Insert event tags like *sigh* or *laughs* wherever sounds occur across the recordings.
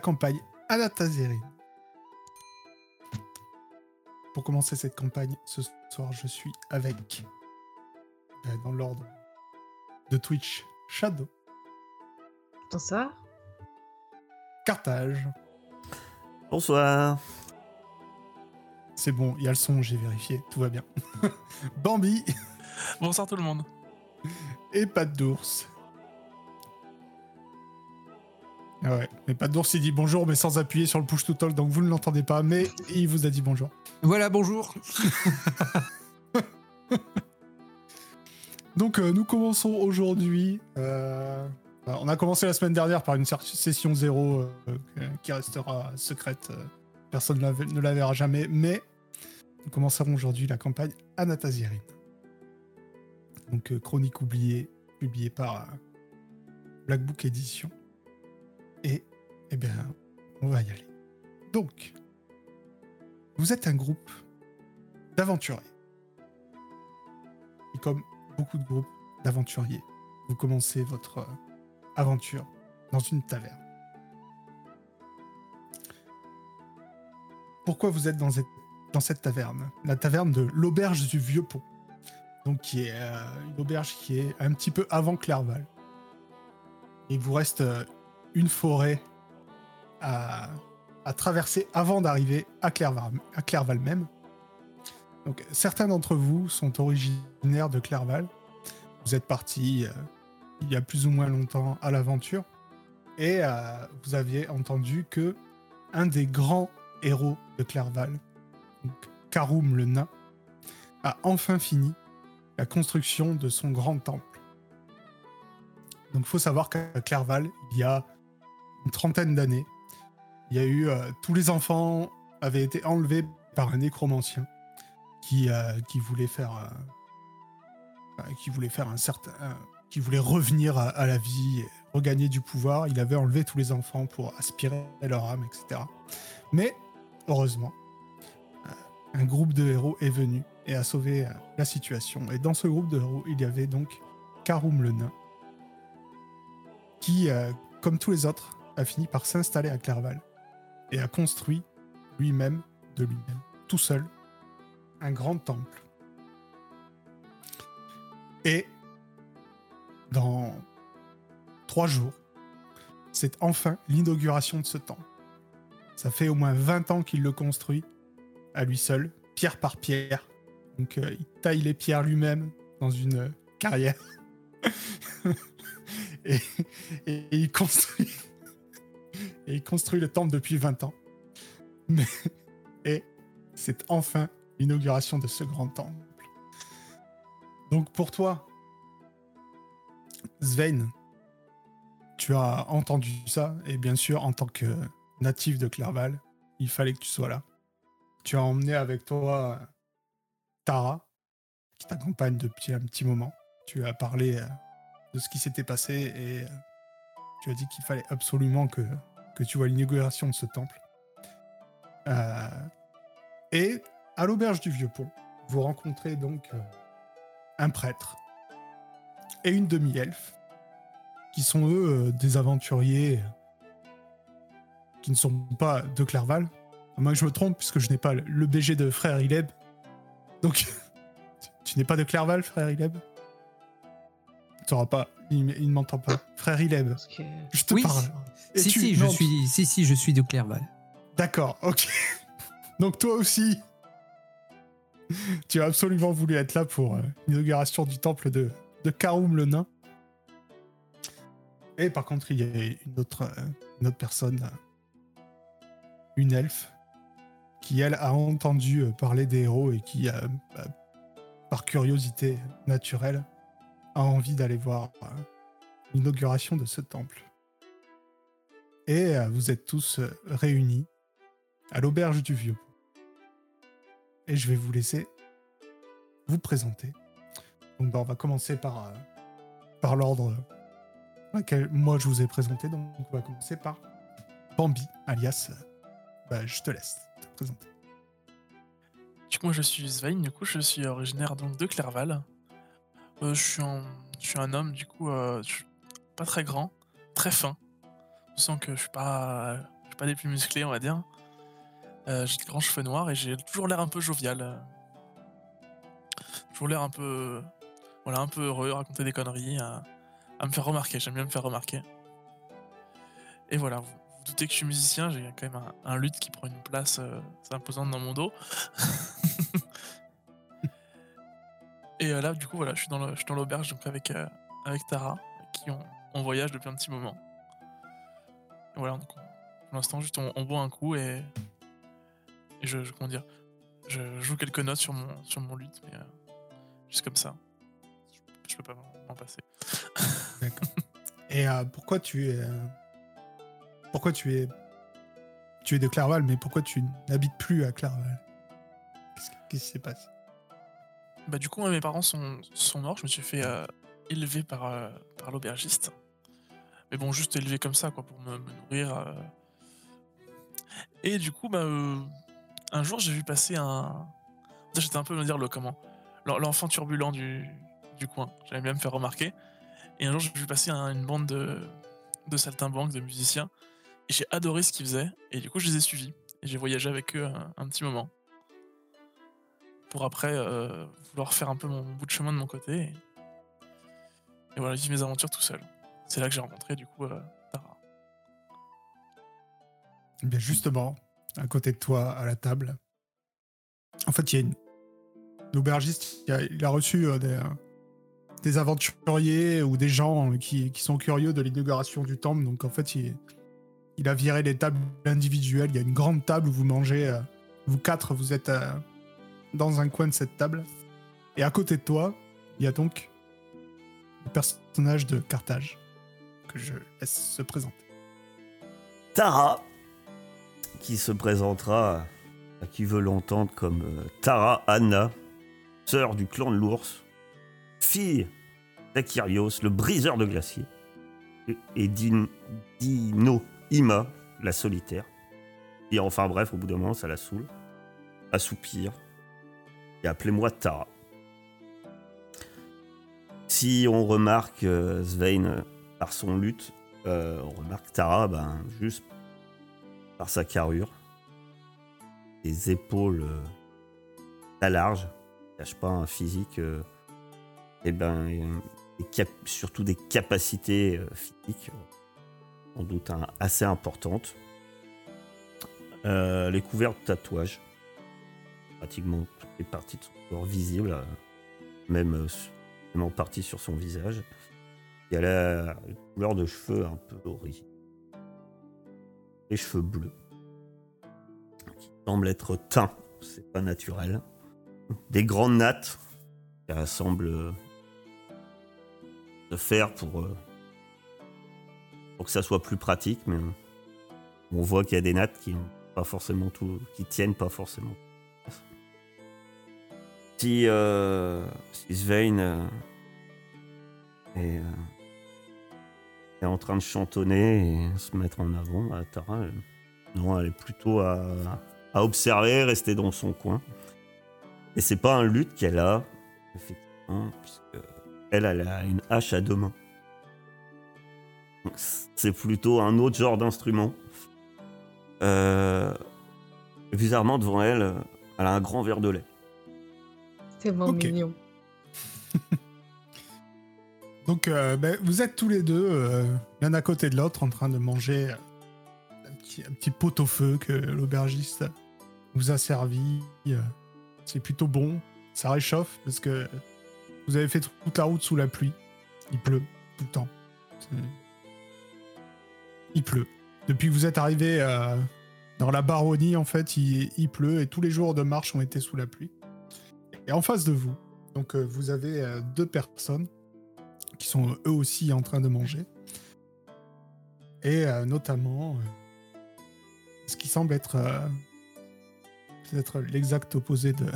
campagne Anatazeri. Pour commencer cette campagne, ce soir, je suis avec, euh, dans l'ordre de Twitch, Shadow, Bonsoir. Carthage. Bonsoir. C'est bon, il y a le son, j'ai vérifié, tout va bien. *laughs* Bambi Bonsoir tout le monde. et Pat d'ours. Ouais, mais Pat d'ours il dit bonjour mais sans appuyer sur le push to talk donc vous ne l'entendez pas mais il vous a dit bonjour. Voilà, bonjour. *laughs* Donc euh, nous commençons aujourd'hui. euh, on a commencé la semaine dernière par une session zéro euh, qui restera secrète. personne ne la, verra jamais. Mais nous commencerons aujourd'hui la campagne Anatazirine. Donc chronique oubliée, publiée par Black Book Edition. Et eh bien, on va y aller. Donc, vous êtes un groupe d'aventuriers. Et comme beaucoup de groupes d'aventuriers, vous commencez votre euh, aventure dans une taverne. Pourquoi vous êtes dans cette, taverne? La taverne de l'auberge du Vieux Pont. Donc, qui est euh, une auberge qui est un petit peu avant Clerval. Il vous reste euh, une forêt à, traverser avant d'arriver à Clerval, à même. Donc, certains d'entre vous sont originaires de Clerval. Vous êtes partis euh, il y a plus ou moins longtemps à l'aventure. Et euh, vous aviez entendu que un des grands héros de Clerval, donc Karoum le nain, a enfin fini la construction de son grand temple. Donc, faut savoir qu'à Clerval, il y a une trentaine d'années, il y a eu euh, tous les enfants avaient été enlevés par un nécromancien qui, euh, qui voulait faire euh, qui voulait faire un certain qui voulait revenir à, à la vie regagner du pouvoir. Il avait enlevé tous les enfants pour aspirer leur âme etc mais heureusement un groupe de héros est venu et a sauvé la situation. Et dans ce groupe de héros il y avait donc Karoum le nain qui comme tous les autres a fini par s'installer à Clerval et a construit lui-même de lui-même tout seul un grand temple. Et dans trois jours, c'est enfin l'inauguration de ce temple. Ça fait au moins 20 ans qu'il le construit à lui seul, pierre par pierre. Donc euh, il taille les pierres lui-même dans une carrière. *laughs* et il construit il construit le temple depuis 20 ans. Mais, et c'est enfin l'inauguration de ce grand temple. Donc pour toi, Svein, tu as entendu ça, et bien sûr, en tant que natif de Clerval, il fallait que tu sois là. Tu as emmené avec toi Tara, qui t'accompagne depuis un petit moment. Tu as parlé euh, de ce qui s'était passé et euh, tu as dit qu'il fallait absolument que, tu vois l'inauguration de ce temple. Euh, et à l'auberge du Vieux Pont, vous rencontrez donc euh, un prêtre et une demi-elfe, qui sont eux euh, des aventuriers qui ne sont pas de Clerval. À moins que je me trompe, puisque je n'ai pas le BG de frère Ileb. Donc, *laughs* tu n'es pas de Clerval, frère Ileb? Pas. Il, il ne m'entend pas. Frère Ileb, que... je te Oui. parle. Et Si, tu- si, je non, suis, si, si, je suis de Clerval. D'accord, ok. *laughs* Donc toi aussi, tu as absolument voulu être là pour euh, l'inauguration du temple de, de Karoum le nain. Et par contre, il y a une autre, euh, une autre personne, euh, une elfe, qui elle a entendu parler des héros et qui, euh, bah, par curiosité naturelle, envie d'aller voir euh, l'inauguration de ce temple. Et euh, vous êtes tous euh, réunis à l'auberge du Vieux. Et je vais vous laisser vous présenter. Donc, bah, on va commencer par, par l'ordre lequel moi je vous ai présenté. Donc, on va commencer par Bambi, alias. bah, je te laisse te présenter. Moi, je suis Svein, du coup, je suis originaire donc de Clerval. Euh, je, suis un, je suis un homme, du coup, euh, pas très grand, très fin. Je sens que je suis pas, suis pas des plus musclés, on va dire. Euh, j'ai de grands cheveux noirs et j'ai toujours l'air un peu jovial. Toujours l'air un peu, voilà, un peu heureux, raconter des conneries, à, me faire remarquer. J'aime bien me faire remarquer. Et voilà, vous vous doutez que je suis musicien, j'ai quand même un, un luth qui prend une place imposante dans mon dos. *laughs* et euh, là, du coup, voilà, je suis dans l'auberge donc avec, euh, avec Tara, qui on, on voyage depuis un petit moment. Voilà, donc on- pour l'instant, juste on, boit un coup et, je, comment dire, je joue quelques notes sur mon, sur mon luth, mais euh, juste comme ça. Je, je peux pas m'en passer. *laughs* D'accord. Et pourquoi tu es. Pourquoi tu es. Tu es de Clerval, mais pourquoi tu n'habites plus à Clerval qu'est-ce qui s'est passé? Bah du coup, mes parents sont, morts. Je me suis fait euh, élever par, euh, par l'aubergiste. Mais bon, juste élevé comme ça, quoi, pour me, nourrir. euh. Et du coup, bah, euh, un jour, j'ai vu passer un... J'étais un peu, me dire, le comment l'en- L'enfant turbulent du, coin. J'aimais bien me faire remarquer. Et un jour, j'ai vu passer un- une bande de, saltimbanques, de musiciens. Et j'ai adoré ce qu'ils faisaient. Et du coup, je les ai suivis. Et j'ai voyagé avec eux un petit moment pour après euh, vouloir faire un peu mon bout de chemin de mon côté. Et, voilà, vivre mes aventures tout seul. C'est là que j'ai rencontré du coup euh, Tara. Eh Bien justement, à côté de toi, à la table, en fait, il y a une l'aubergiste, il a, reçu euh, des, euh, des aventuriers ou des gens qui, sont curieux de l'inauguration du temple. Donc en fait, il, a viré les tables individuelles. Il y a une grande table où vous mangez, vous quatre, vous êtes dans un coin de cette table. Et à côté de toi, il y a donc le personnage de Carthage que je laisse se présenter. Tara, qui se présentera à qui veut l'entendre comme euh, Tara Anna, sœur du clan de l'ours, fille d'Akirios, le briseur de glaciers, et, et Din- Dino Ima, la solitaire. Et enfin bref, au bout d'un moment, ça la saoule, assoupir, et appelez-moi Tara. Si on remarque euh, Svein euh, par son lutte, euh, on remarque Tara, ben, juste par sa carrure, des épaules très larges, cache pas un physique, et ben, surtout des capacités physiques, sans doute un- assez importantes. Elle est couverte de tatouages, pratiquement toutes les parties de son corps visibles, euh, même, euh, même en partie sur son visage. Et elle a une couleur de cheveux un peu origine. Les cheveux bleus. Qui semblent être teints. C'est pas naturel. Des grandes nattes. Qui ressemblent euh, de faire pour, euh, pour que ça soit plus pratique. Mais euh, on voit qu'il y a des nattes qui ont pas forcément tout, qui tiennent pas forcément. Si, euh, Svein euh, est, euh, est en train de chantonner et se mettre en avant. Tara, non, elle est plutôt à, observer, rester dans son coin. Et c'est pas un lutte qu'elle a, effectivement, puisque elle, a une hache à deux mains. C'est plutôt un autre genre d'instrument. Euh, bizarrement, devant elle, elle a un grand verre de lait. C'est vraiment Ok. mignon. *laughs* Donc, euh, ben, vous êtes tous les deux, euh, l'un à côté de l'autre, en train de manger un petit, un petit pot au feu que l'aubergiste vous a servi. euh, C'est plutôt bon. Ça réchauffe parce que vous avez fait toute la route sous la pluie. Il pleut tout le temps. Il pleut. Depuis que vous êtes arrivé euh, dans la baronnie, en fait, il, il pleut et tous les jours de marche ont été sous la pluie. Et en face de vous, donc euh, vous avez euh, deux personnes qui sont eux aussi en train de manger. Et euh, notamment euh, ce qui semble être euh, peut-être l'exact opposé *laughs* de,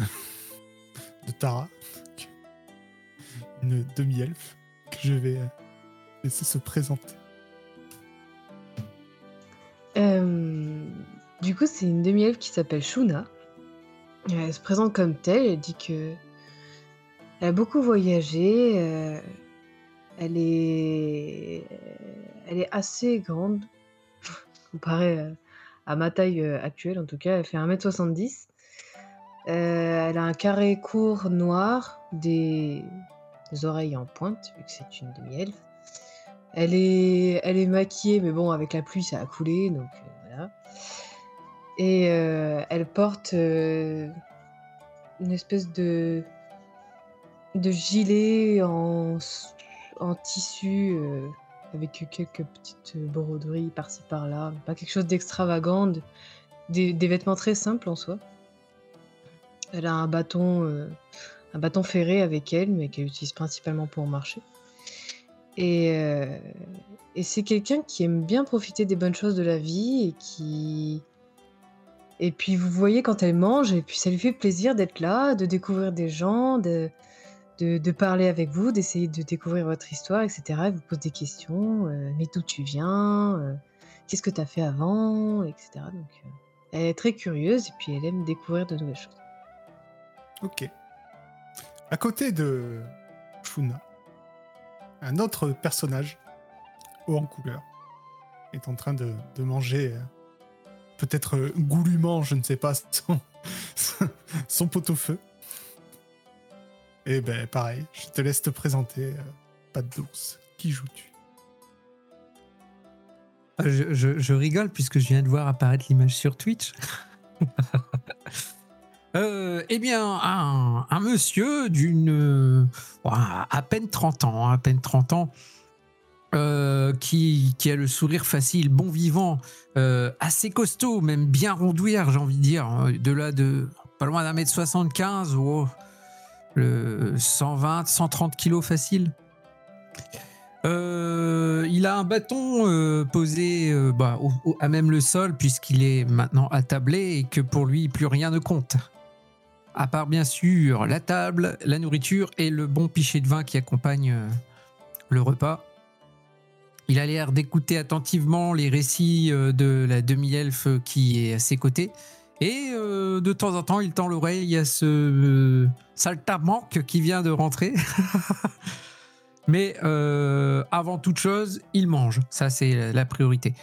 Tara, une demi-elfe que je vais euh, laisser se présenter. Euh, du coup, c'est une demi-elfe qui s'appelle Shuna. Euh, Elle se présente comme telle. Elle dit que elle a beaucoup voyagé. euh, elle est, elle est assez grande. *laughs* comparé à, à ma taille euh, actuelle, en tout cas, elle fait 1m70. Euh, elle a un carré court noir, des, oreilles en pointe, vu que c'est une demi-elfe. Elle est, elle est maquillée, mais bon, avec la pluie, ça a coulé, donc euh, voilà. Et euh, elle porte euh, une espèce de, de gilet en, en tissu euh, avec quelques petites broderies par-ci par-là. Pas quelque chose d'extravagant, de- des, des vêtements très simples en soi. Elle a un bâton, un bâton ferré avec elle, mais qu'elle utilise principalement pour marcher. Et, et c'est quelqu'un qui aime bien profiter des bonnes choses de la vie et qui. Et puis vous voyez quand elle mange, et puis ça lui fait plaisir d'être là, de découvrir des gens, de, de, parler avec vous, d'essayer de découvrir votre histoire, etc. Elle vous pose des questions, euh, mais d'où tu viens, euh, qu'est-ce que tu as fait avant, etc. Donc euh, elle est très curieuse et puis elle aime découvrir de nouvelles choses. Ok. À côté de Shuna, un autre personnage, haut en couleur, est en train de, de manger, peut-être euh, goulûment, je ne sais pas, *laughs* son, son pot-au-feu. Et ben pareil, je te laisse te présenter, euh, Pat d'ours. Qui joues-tu? Je, je- rigole puisque je viens de voir apparaître l'image sur Twitch. *laughs* Euh, eh bien, un, monsieur d'une euh, à peine 30 ans, à peine 30 ans, euh, qui, a le sourire facile, bon vivant, euh, assez costaud, même bien rondouillard, j'ai envie de dire, hein, de là de pas loin d'un mètre 75, oh, le 120, 130 kilos facile. Euh, il a un bâton posé bah, à même le sol puisqu'il est maintenant attablé et que pour lui plus rien ne compte. À part bien sûr la table, la nourriture et le bon pichet de vin qui accompagne le repas. Il a l'air d'écouter attentivement les récits euh, de la demi-elfe qui est à ses côtés. Et euh, de temps en temps, il tend l'oreille à ce euh, qui vient de rentrer. *laughs* Mais euh, avant toute chose, il mange. Ça, c'est la- priorité.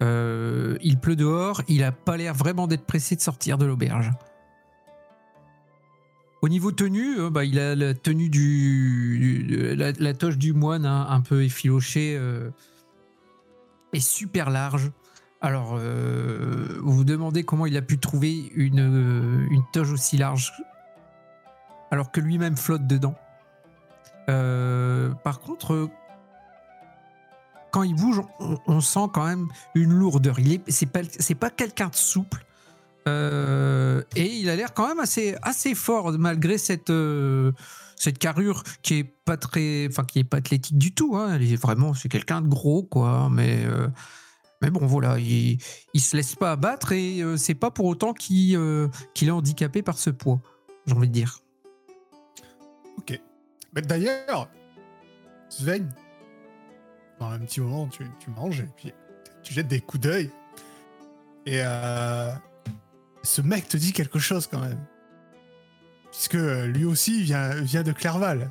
Il pleut dehors. Il a pas l'air vraiment d'être pressé de sortir de l'auberge. Au niveau tenue, euh, bah, il a la tenue du, la, toche du moine hein, un peu effilochée euh, et super large. Alors, euh, vous vous demandez comment il a pu trouver une, euh, une toge aussi large alors que lui-même flotte dedans. Par contre, quand il bouge, on, on sent quand même une lourdeur. Il est, c'est pas, pas quelqu'un de souple. Euh, et il a l'air quand même assez, assez fort malgré cette, euh, cette carrure qui est pas très, enfin qui est pas athlétique du tout. Hein. Il est vraiment, c'est quelqu'un de gros quoi. Mais, euh, mais bon voilà, il, il se laisse pas abattre et euh, c'est pas pour autant qu'il, est handicapé par ce poids. J'ai envie de dire. Ok. Mais D'ailleurs, Sven, dans un petit moment, tu, tu manges et puis tu jettes des coups d'œil. Et ce mec te dit quelque chose quand même. Puisque euh, lui aussi vient, vient de Clerval.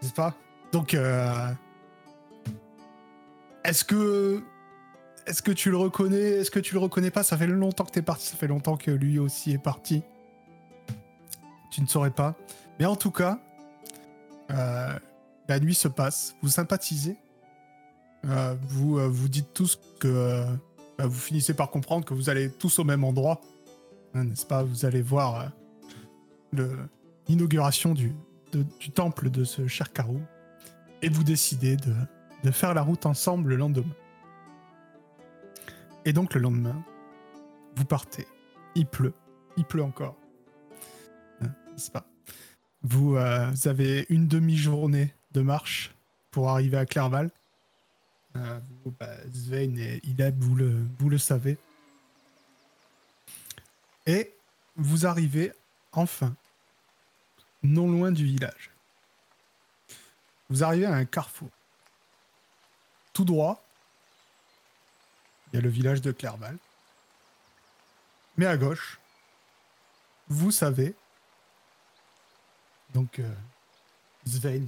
N'est-ce pas? Donc, euh, est-ce que. Est-ce que tu le reconnais? Est-ce que tu le reconnais pas? Ça fait longtemps que t'es parti, ça fait longtemps que lui aussi est parti. Tu ne saurais pas. Mais en tout cas, euh, la nuit se passe, vous sympathisez, vous vous dites tous que bah, vous finissez par comprendre que vous allez tous au même endroit, Hein, n'est-ce pas? Vous allez voir euh, l'inauguration du, temple de ce cher Karou et vous décidez de, faire la route ensemble le lendemain. Et donc le lendemain, vous partez. Il pleut, il pleut encore, Hein, n'est-ce pas? Vous, euh, vous avez une demi-journée de marche pour arriver à Clerval. Euh, bah, et Ileb, vous le, vous le savez. Et vous arrivez enfin non loin du village. Vous arrivez à un carrefour. Tout droit, il y a le village de Clerval. Mais à gauche, vous savez donc euh, Svein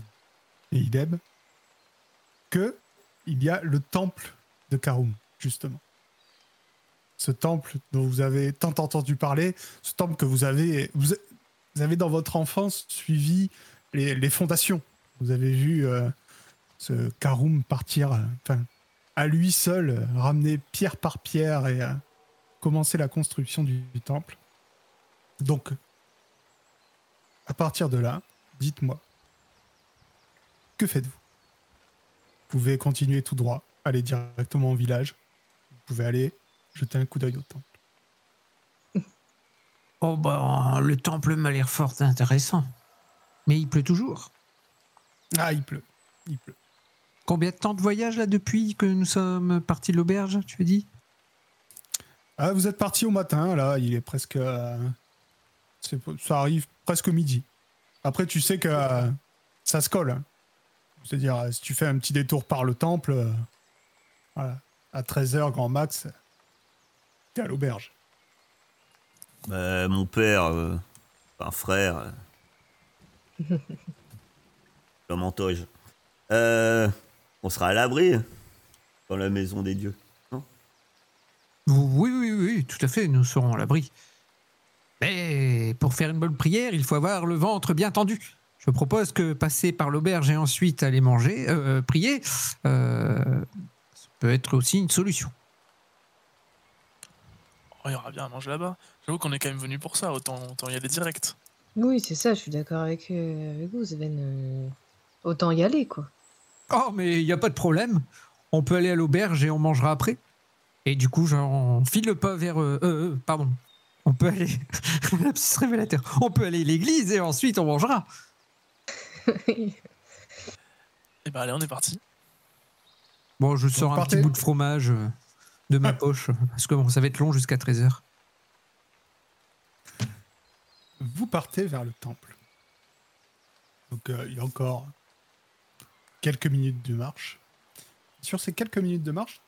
et Ideb, que il y a le temple de Karum, justement. ce temple dont vous avez tant entendu parler, ce temple que vous avez, vous, avez dans votre enfance suivi les, fondations. Vous avez vu euh, ce Karum partir, enfin, à lui seul, ramener pierre par pierre et euh, commencer la construction du, temple. Donc, à partir de là, dites-moi, que faites-vous? Vous pouvez continuer tout droit, aller directement au village. Vous pouvez aller jeter un coup d'œil au temple. Oh bah, le temple m'a l'air fort intéressant. Mais il pleut toujours. Ah, il pleut. Il pleut. Combien de temps de voyage là depuis que nous sommes partis de l'auberge, tu as dit? Ah, vous êtes parti au matin, là, il est presque. euh, ça arrive presque midi. Après, tu sais que euh, ça se colle. C'est-à-dire, euh, si tu fais un petit détour par le temple, euh, voilà, à 13h, grand max, t'es à l'auberge. Bah, mon père, euh, un frère. euh, *laughs* toge. Euh, on sera à l'abri dans la maison des dieux. Oui, oui, oui, tout à fait, nous serons à l'abri. Mais pour faire une bonne prière, il faut avoir le ventre bien tendu. Je propose que passer par l'auberge et ensuite aller manger, euh, prier, euh, ça peut être aussi une solution. Oh, il y aura bien à manger là-bas. J'avoue qu'on est quand même venu pour ça, autant, autant y aller direct. Oui, c'est ça, je suis d'accord avec, euh, avec vous, Sven. euh, autant y aller, quoi. Oh, mais il n'y a pas de problème. On peut aller à l'auberge et on mangera après. Et du coup, j'en file le pas vers. euh, euh, euh, pardon. On peut aller. *laughs* Révélateur. On peut aller à l'église et ensuite on mangera. Et bah allez, on est parti. Bon, je sors un petit bout de fromage euh, de ma poche parce que bon, ça va être long jusqu'à 13h. Vous partez vers le temple. Donc, euh, il y a encore quelques minutes de marche. Sur ces quelques minutes de marche,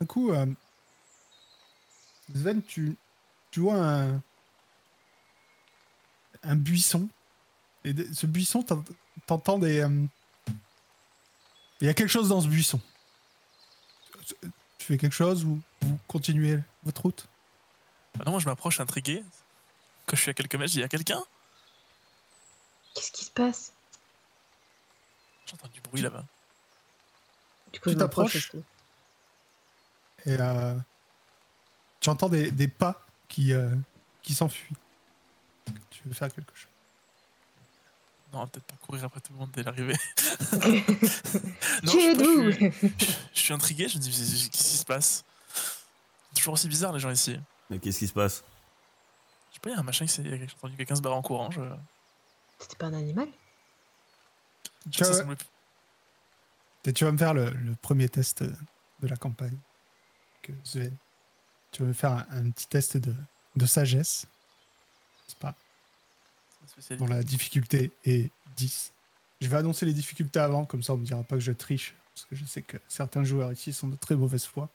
d'un coup, euh, Sven, tu, tu vois un, un buisson. Et de- ce buisson, t'en- t'entends des. euh, Il y a quelque chose dans ce buisson. Tu fais quelque chose ou vous continuez votre route? Bah non, moi je m'approche intrigué. Quand je suis à quelques mètres, dis, y a quelqu'un? Qu'est-ce qui se passe? J'entends du bruit là-bas. Du coup, Tu t'approches. Et euh, tu entends des, des pas qui, euh, qui s'enfuient. Tu veux faire quelque chose? Non, on va peut-être pas courir après tout le monde dès l'arrivée. *laughs* non, je, suis- je suis intrigué, je me dis, qu'est-ce qui se passe? C'est toujours aussi bizarre les gens ici. Mais qu'est-ce qui se passe? Je sais pas, il y a un machin qui s'est. J'ai entendu quelqu'un se barrer en courant. Je... C'était pas un animal? Semblait- Et tu vas me faire le, le premier test de la campagne. Que Sven. Tu vas me faire un, un petit test de, de sagesse. C'est pas. Dont la difficulté est 10. Je vais annoncer les difficultés avant, comme ça on me dira pas que je triche. Parce que je sais que certains joueurs ici sont de très mauvaise foi.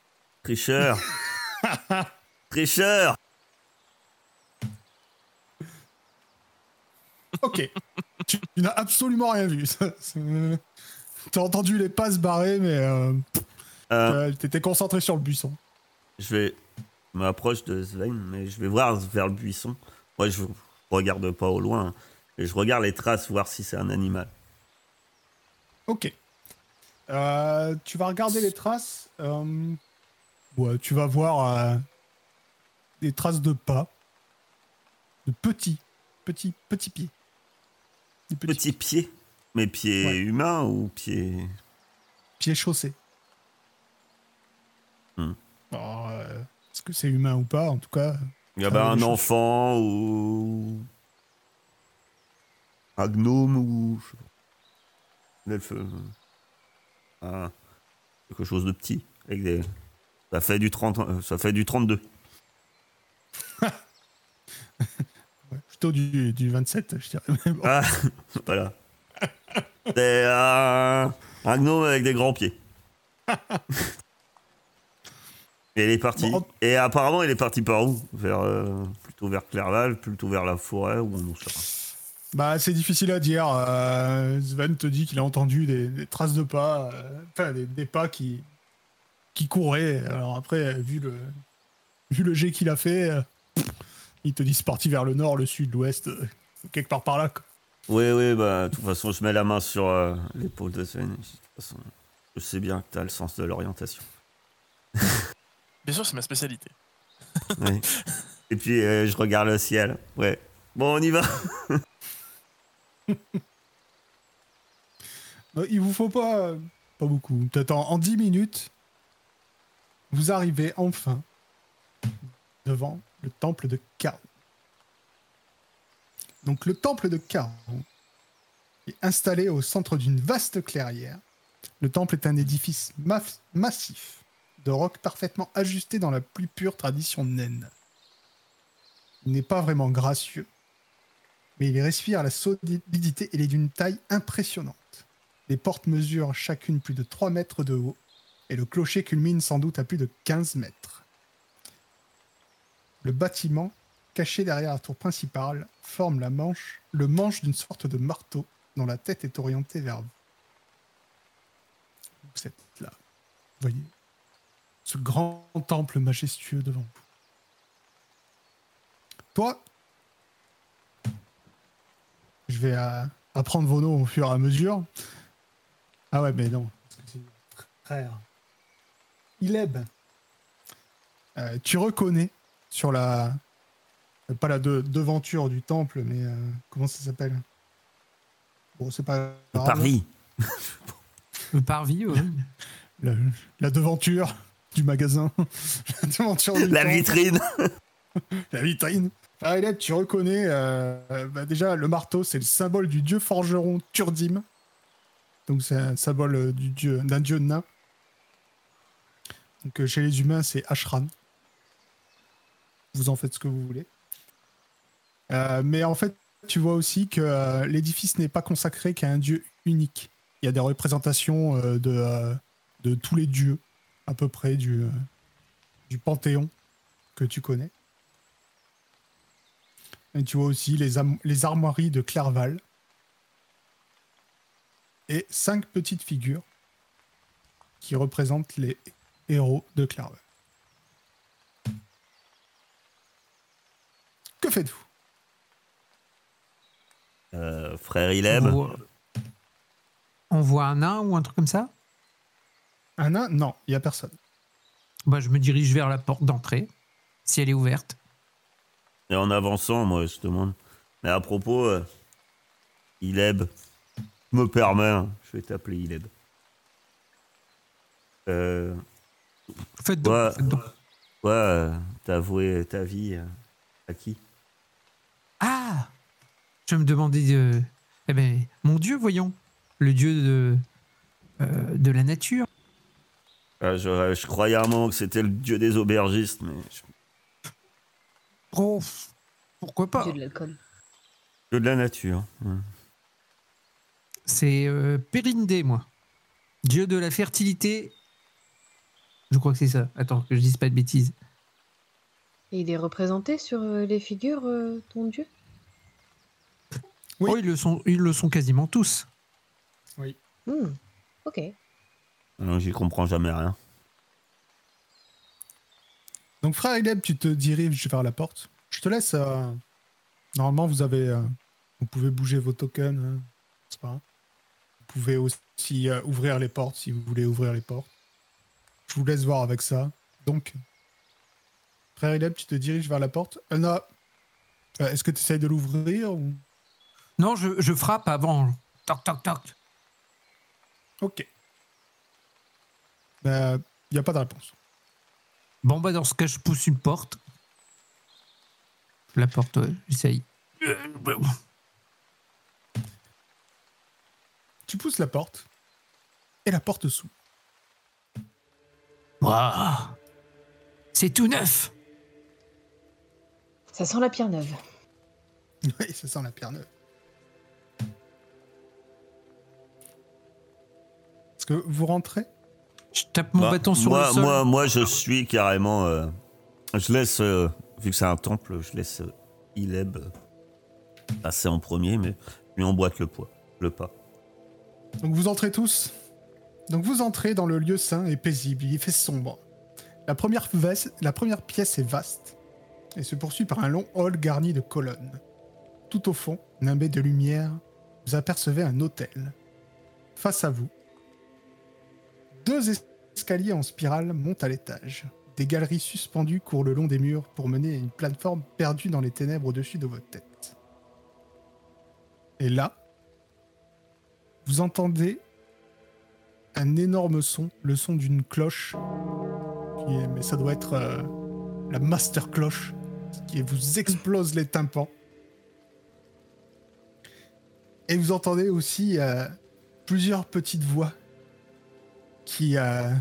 Tricheur *laughs* Tricheur Ok. tu, tu n'as absolument rien vu. C'est- T'as entendu les pas se barrer, mais euh, Euh, euh, t'étais concentré sur le buisson. Je vais je m'approche de Sven, mais je vais voir vers le buisson. Moi, je regarde pas au loin. Je regarde les traces, voir si c'est un animal. Ok. Euh, tu vas regarder les traces. euh, ouais, tu vas voir euh, des traces de pas. De petits, petits, petits pieds. Des petits Petit pied. Mais pied Ouais. humain ou pied. pieds chaussés. Hmm. Est-ce que c'est humain ou pas? En tout cas, Il y Ah, avait un les choses. enfant ou. Un gnome ou. pas. Un elfe, euh, un- quelque chose de petit. Avec des... Ça fait du 30, euh, ça fait du 32. *laughs* ouais, plutôt du, du 27, je dirais. Bon. Ah, *laughs* voilà. C'est un, un gnome avec des grands pieds. *laughs* Et il est parti. Bon. Et apparemment, il est parti par où? Vers, euh, Plutôt vers Clerval, plutôt vers la forêt ou on sait pas. Bah, c'est difficile à dire. Euh, Sven te dit qu'il a entendu des, des traces de pas, euh, enfin des, des pas qui, qui courait. Alors après, vu le, vu le jet qu'il a fait, ils te disent parti vers le nord, le sud, l'ouest, quelque part par là. quoi. Oui, oui, bah, de toute façon, je mets la main sur l'épaule de Sven. De toute façon, je sais bien que tu as le sens de l'orientation. *laughs* Bien sûr, c'est ma spécialité. Oui. *laughs* Et puis, euh, je regarde le ciel. Ouais. Bon, on y va. *laughs* Euh, Il vous faut pas, euh, pas beaucoup. Peut-être en, en 10 minutes, vous arrivez enfin devant le temple de Kao. Donc le temple de Kao est installé au centre d'une vaste clairière. Le temple est un édifice maf- massif de roc parfaitement ajusté dans la plus pure tradition naine. Il n'est pas vraiment gracieux, mais il respire la solidité et il est d'une taille impressionnante. Les portes mesurent chacune plus de 3 mètres de haut et le clocher culmine sans doute à plus de 15 mètres. Le bâtiment, caché derrière la tour principale, forme la manche, le manche d'une sorte de marteau dont la tête est orientée vers vous. Vous là. Voyez ce grand temple majestueux devant vous. Toi, je vais euh, apprendre vos noms au fur et à mesure. Ah ouais, mais non. parce que c'est Frère. Ileb. Euh, tu reconnais sur la. Pas la de- devanture du temple, mais euh, comment ça s'appelle? Bon, c'est pas grave. Paris. *laughs* Le parvis, ouais. La, la devanture du magasin. *laughs* la vitrine. *laughs* La vitrine. Ah, tu reconnais euh, bah, déjà le marteau, c'est le symbole du dieu forgeron Turdim. Donc c'est un symbole euh, du dieu d'un dieu nain. Donc euh, chez les humains, c'est Ashran. Vous en faites ce que vous voulez. Euh, mais en fait, tu vois aussi que euh, l'édifice n'est pas consacré qu'à un dieu unique. Il y a des représentations de, de tous les dieux, à peu près, du, euh, du panthéon que tu connais. Et tu vois aussi les, armoiries de Clerval. Et cinq petites figures qui représentent les héros de Clerval. Que faites-vous? Euh, frère Ileb. On voit... on voit un nain ou un truc comme ça? Un nain Non, il n'y a personne. bah, Je me dirige vers la porte d'entrée, si elle est ouverte. Et en avançant, moi, je te demande. Mais à propos, euh, Ileb, je me permets, hein, je vais t'appeler Ileb. Euh, Faites donc, Ouais. faites donc. toi, euh, t'as avoué ta vie euh, à qui? Ah Je me demandais. euh, eh ben, mon Dieu, voyons. Le Dieu de, euh, de la nature. Ah, je, je croyais à un moment que c'était le dieu des aubergistes, mais je- Oh, pourquoi pas Dieu de l'alcool. dieu de la nature. ouais. C'est euh, Périndé, moi. Dieu de la fertilité. Je crois que c'est ça. Attends, que je dise pas de bêtises. Et il est représenté sur euh, les figures, euh, ton dieu? Oui. Oh, ils le, sont, ils le sont quasiment tous. Hmm, Ok. Alors, J'y comprends jamais rien. Donc, frère Ileb, tu te diriges vers la porte. Je te laisse. euh, Normalement, vous avez. euh, Vous pouvez bouger vos tokens. hein, c'est pas grave. Vous pouvez aussi euh, ouvrir les portes si vous voulez ouvrir les portes. Je vous laisse voir avec ça. Donc, frère Ileb, tu te diriges vers la porte. Anna, euh, est-ce que tu essayes de l'ouvrir ou... Non, je, je frappe avant. Toc, toc, toc. Ok. Il n'y a pas de réponse. Bon, bah, dans ce cas, je pousse une porte. La porte, ouais, j'essaye. Tu pousses la porte et la porte s'ouvre. Waouh C'est tout neuf Ça sent la pierre neuve. *laughs* Oui, ça sent la pierre neuve. Est-ce que vous rentrez? Je tape mon Bah, bâton sur moi, le sol. Moi, moi, je suis carrément. euh, je laisse, euh, vu que c'est un temple, je laisse euh, Ileb passer en premier, mais je lui emboîte le poids, le pas. Donc vous entrez tous Donc vous entrez dans le lieu sain et paisible, il fait sombre. La première, la première pièce est vaste et se poursuit par un long hall garni de colonnes. Tout au fond, nimbé de lumière, vous apercevez un hôtel. Face à vous, deux escaliers en spirale montent à l'étage. Des galeries suspendues courent le long des murs pour mener à une plateforme perdue dans les ténèbres au-dessus de votre tête. Et là, vous entendez un énorme son, le son d'une cloche, mais ça doit être euh, la master cloche, qui vous explose les tympans. Et vous entendez aussi euh, plusieurs petites voix qui, euh,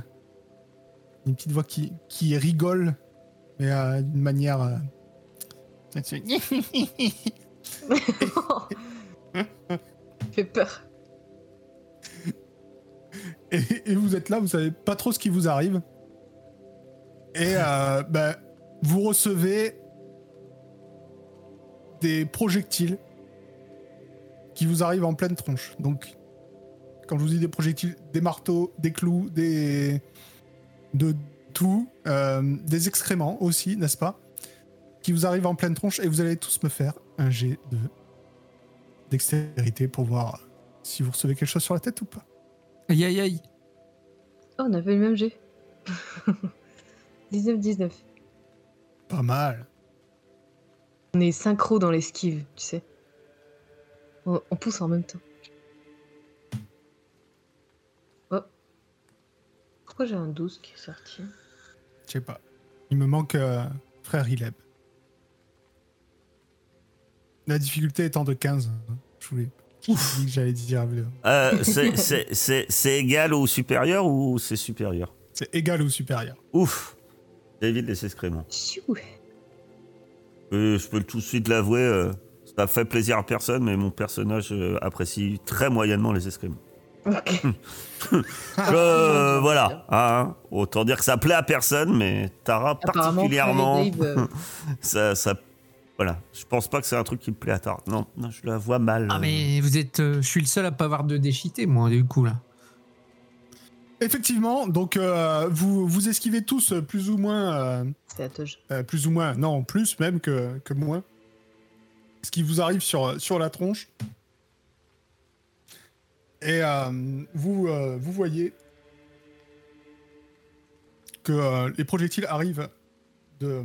une petite voix qui, qui rigole, mais euh, d'une manière. euh, *laughs* fait peur. et, et vous êtes là, vous savez pas trop ce qui vous arrive. Et ben, vous recevez des projectiles qui vous arrivent en pleine tronche. Donc, quand je vous dis des projectiles, des marteaux, des clous, des. de tout, euh, des excréments aussi, n'est-ce pas Qui vous arrivent en pleine tronche et vous allez tous me faire un jet de dextérité pour voir si vous recevez quelque chose sur la tête ou pas. Aïe aïe aïe. Oh, on a fait le même jet. *laughs* 19-19. Pas mal. On est synchro dans l'esquive, tu sais. On, on pousse en même temps. Pourquoi j'ai un 12 qui est sorti Je sais pas. Il me manque euh, frère Hileb. La difficulté étant de 15. hein. Je voulais. J'allais dire. Euh, c'est- c'est- c'est c'est égal ou supérieur ou c'est supérieur C'est égal ou supérieur. Ouf J'évite les excréments. Euh, je peux tout de suite l'avouer, euh, ça fait plaisir à personne, mais mon personnage euh, apprécie très moyennement les excréments. Ok. *laughs* Euh, voilà, hein, autant dire que ça plaît à personne, mais Tara particulièrement, euh, *laughs* ça, ça, voilà, je pense pas que c'est un truc qui me plaît à Tara. Non, non, je la vois mal. Ah mais vous êtes, euh, je suis le seul à pas avoir de déchité moi du coup là. Effectivement, donc euh, vous, vous esquivez tous euh, plus ou moins. euh, c'est à Toge. euh, plus ou moins. Non, plus même que, que moins. Ce qui vous arrive sur, sur la tronche. Et euh, vous, euh, vous voyez que euh, les projectiles arrivent de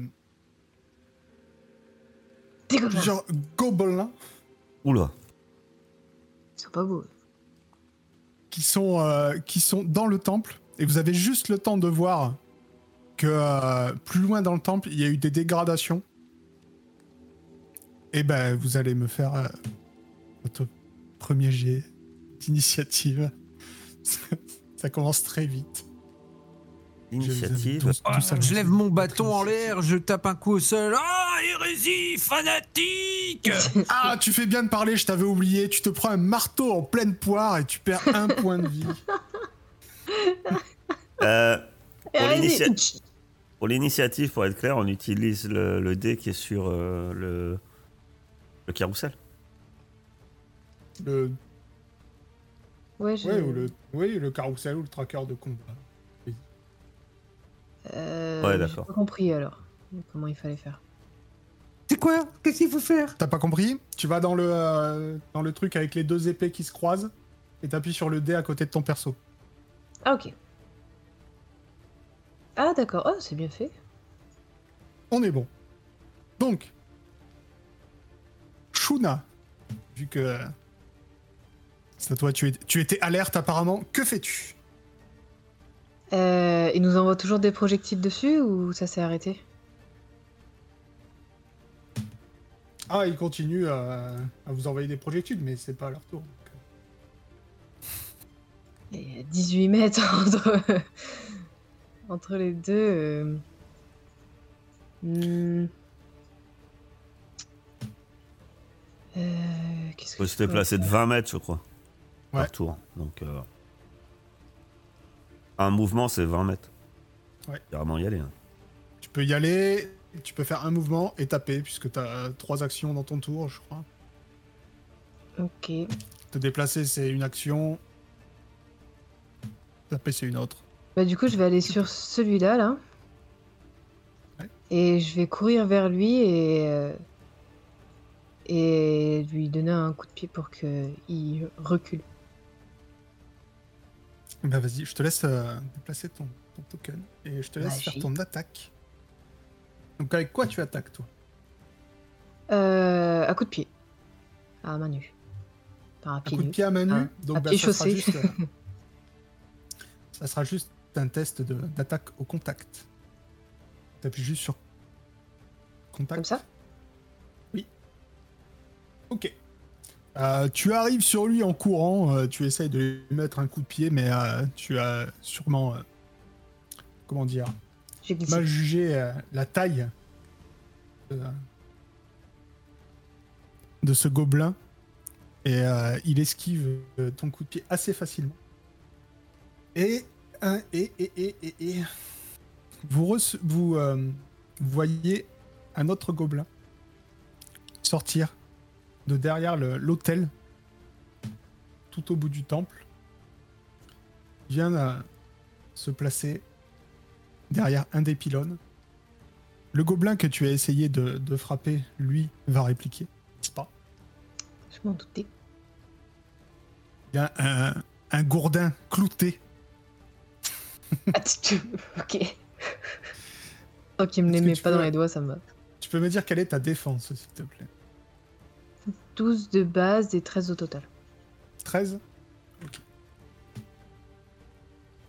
Des gobelins. plusieurs gobelins Oula, Ils sont pas beaux. qui sont, euh, qui sont dans le temple. Et vous avez juste le temps de voir que euh, plus loin dans le temple, il y a eu des dégradations. Et ben, vous allez me faire euh, votre premier jet d'initiative. *laughs* Ça commence très vite. Initiative. tous- Ah, tous je lève mon bâton en l'air, je tape un coup au sol. Ah hérésie fanatique *laughs* Ah, tu fais bien de parler, je t'avais oublié. Tu te prends un marteau en pleine poire et tu perds un *laughs* point de vie. Euh, Pour l'initiative, pour être clair, on utilise le, le dé qui est sur euh, le, le carrousel. Le, Ouais, j'ai- ouais, ou le, oui, le carrousel ou le tracker de combat. Euh, Ouais, j'ai d'accord. pas compris alors comment il fallait faire. C'est quoi? Qu'est-ce qu'il faut faire? T'as pas compris? Tu vas dans le, euh, dans le truc avec les deux épées qui se croisent et t'appuies sur le dé à côté de ton perso. Ah ok. Ah d'accord, oh c'est bien fait. On est bon. Donc, Shuna, vu que c'est à toi, tu, es- tu étais alerte apparemment, que fais-tu? Euh, il nous envoie toujours des projectiles dessus ou ça s'est arrêté? Ah, ils continuent à, à vous envoyer des projectiles, mais c'est pas à leur tour. donc. Il y a 18 mètres *laughs* entre, entre les deux. euh. Hmm. Euh, Qu'est-ce Il que faut je se déplacer de faire 20 mètres, je crois, Ouais. par tour. Donc, euh, un mouvement, c'est 20 mètres. Ouais. Il y a vraiment y aller. hein. Tu peux y aller, tu peux faire un mouvement et taper, puisque t'as trois actions dans ton tour, je crois. Ok. Te déplacer, c'est une action. taper sur une autre. Bah, du coup, je vais aller sur celui-là, là. Ouais. Et je vais courir vers lui et. euh, Et lui donner un coup de pied pour qu'il recule. Bah vas-y, je te laisse euh, déplacer ton, ton token et je te laisse faire ton attaque. Donc avec quoi tu attaques toi? Euh, un coup de pied. À main nue. Enfin, à Un pied coup de pied à main nue? Ah, Donc à bah, pied ça, sera juste, euh, *laughs* ça sera juste un test d'attaque au contact. T'appuies juste sur contact. Comme ça? Ok. Euh, tu arrives sur lui en courant, euh, tu essayes de lui mettre un coup de pied, mais euh, tu as sûrement, comment dire, mal jugé la taille de, de ce gobelin. Et il esquive ton coup de pied assez facilement. Et et et et et et vous vous voyez un autre gobelin sortir de derrière l'autel tout au bout du temple vient euh, se placer derrière un des pylônes. Le gobelin que tu as essayé de, de frapper, lui, va répliquer. n'est-ce pas? Je m'en doutais. Il y a un, un gourdin clouté. Ah, tu- tu- Ok. Qu'il me les que met tu pas peux- dans les doigts, ça me va. Tu peux me dire quelle est ta défense, s'il te plaît? 12 de base et 13 au total. 13 Ok.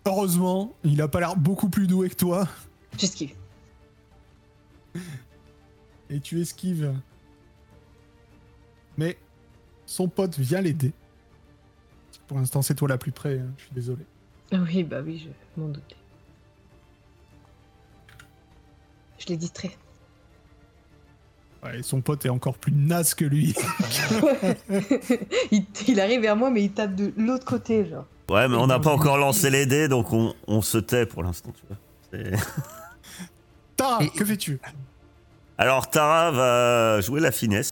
Heureusement, il a pas l'air beaucoup plus doué que toi. J'esquive. et tu esquives. Mais son pote vient l'aider. Pour l'instant, c'est toi la plus près, hein, je suis désolé. Oui, bah oui, je m'en doutais. Je l'ai distrait. Ouais, et son pote est encore plus naze que lui. *laughs* il, il arrive vers moi, mais il tape de l'autre côté, genre. Ouais, mais on n'a pas encore lancé les dés, donc on, on se tait pour l'instant, tu vois. Tara, Et- que fais-tu? Alors Tara va jouer la finesse.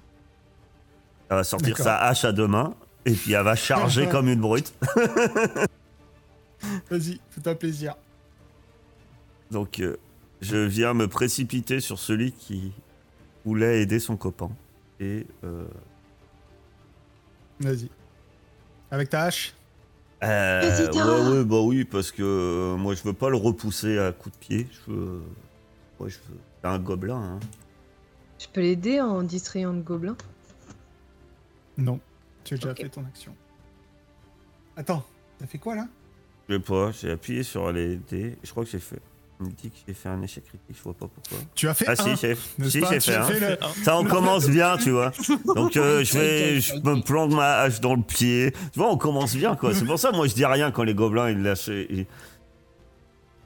Elle va sortir sa hache à deux mains et puis elle va charger *laughs* comme une brute. *laughs* Vas-y, fais-toi plaisir. Donc euh, je viens me précipiter sur celui qui voulait aider son copain. Et euh, Vas-y. Avec ta hache euh, Vas-y, Tara. ouais, ouais, bah oui, parce que euh, moi je veux pas le repousser à coups de pied. Je veux, ouais, je veux c'est un gobelin. Hein. Je peux l'aider en distrayant le gobelin? Non. Tu as déjà fait ton action. Attends, t'as fait quoi là? Je sais pas, j'ai appuyé sur les dés. Je crois que j'ai fait. Il me dit que j'ai fait un échec critique, je vois pas pourquoi. Tu as fait Ah un, si, j'ai si, fait un. fait le- Ça, on commence bien, tu vois. Donc, euh, je vais, *laughs* je me plante ma hache dans le pied. Tu vois, on commence bien, quoi. C'est pour ça, moi, je dis rien quand les gobelins, ils lâchent. ils-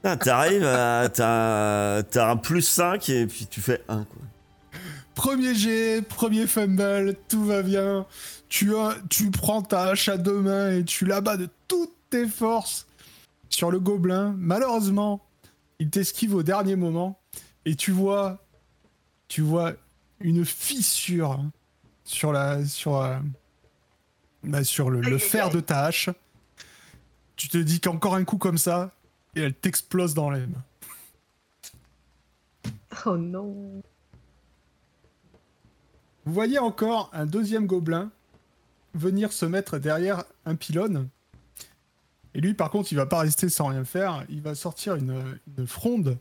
Putain, T'arrives, à- t'as t'as un plus 5 et puis tu fais 1, quoi. Premier jet, premier fumble, tout va bien. Tu, as, tu prends ta hache à deux mains et tu la bats de toutes tes forces sur le gobelin. Malheureusement, il t'esquive au dernier moment et tu vois, tu vois une fissure sur la, sur, euh, bah, sur le, le fer de ta hache. Tu te dis qu'encore un coup comme ça et elle t'explose dans les mains. Oh non. Vous voyez encore un deuxième gobelin venir se mettre derrière un pylône. Et lui, par contre, il va pas rester sans rien faire. Il va sortir une, une fronde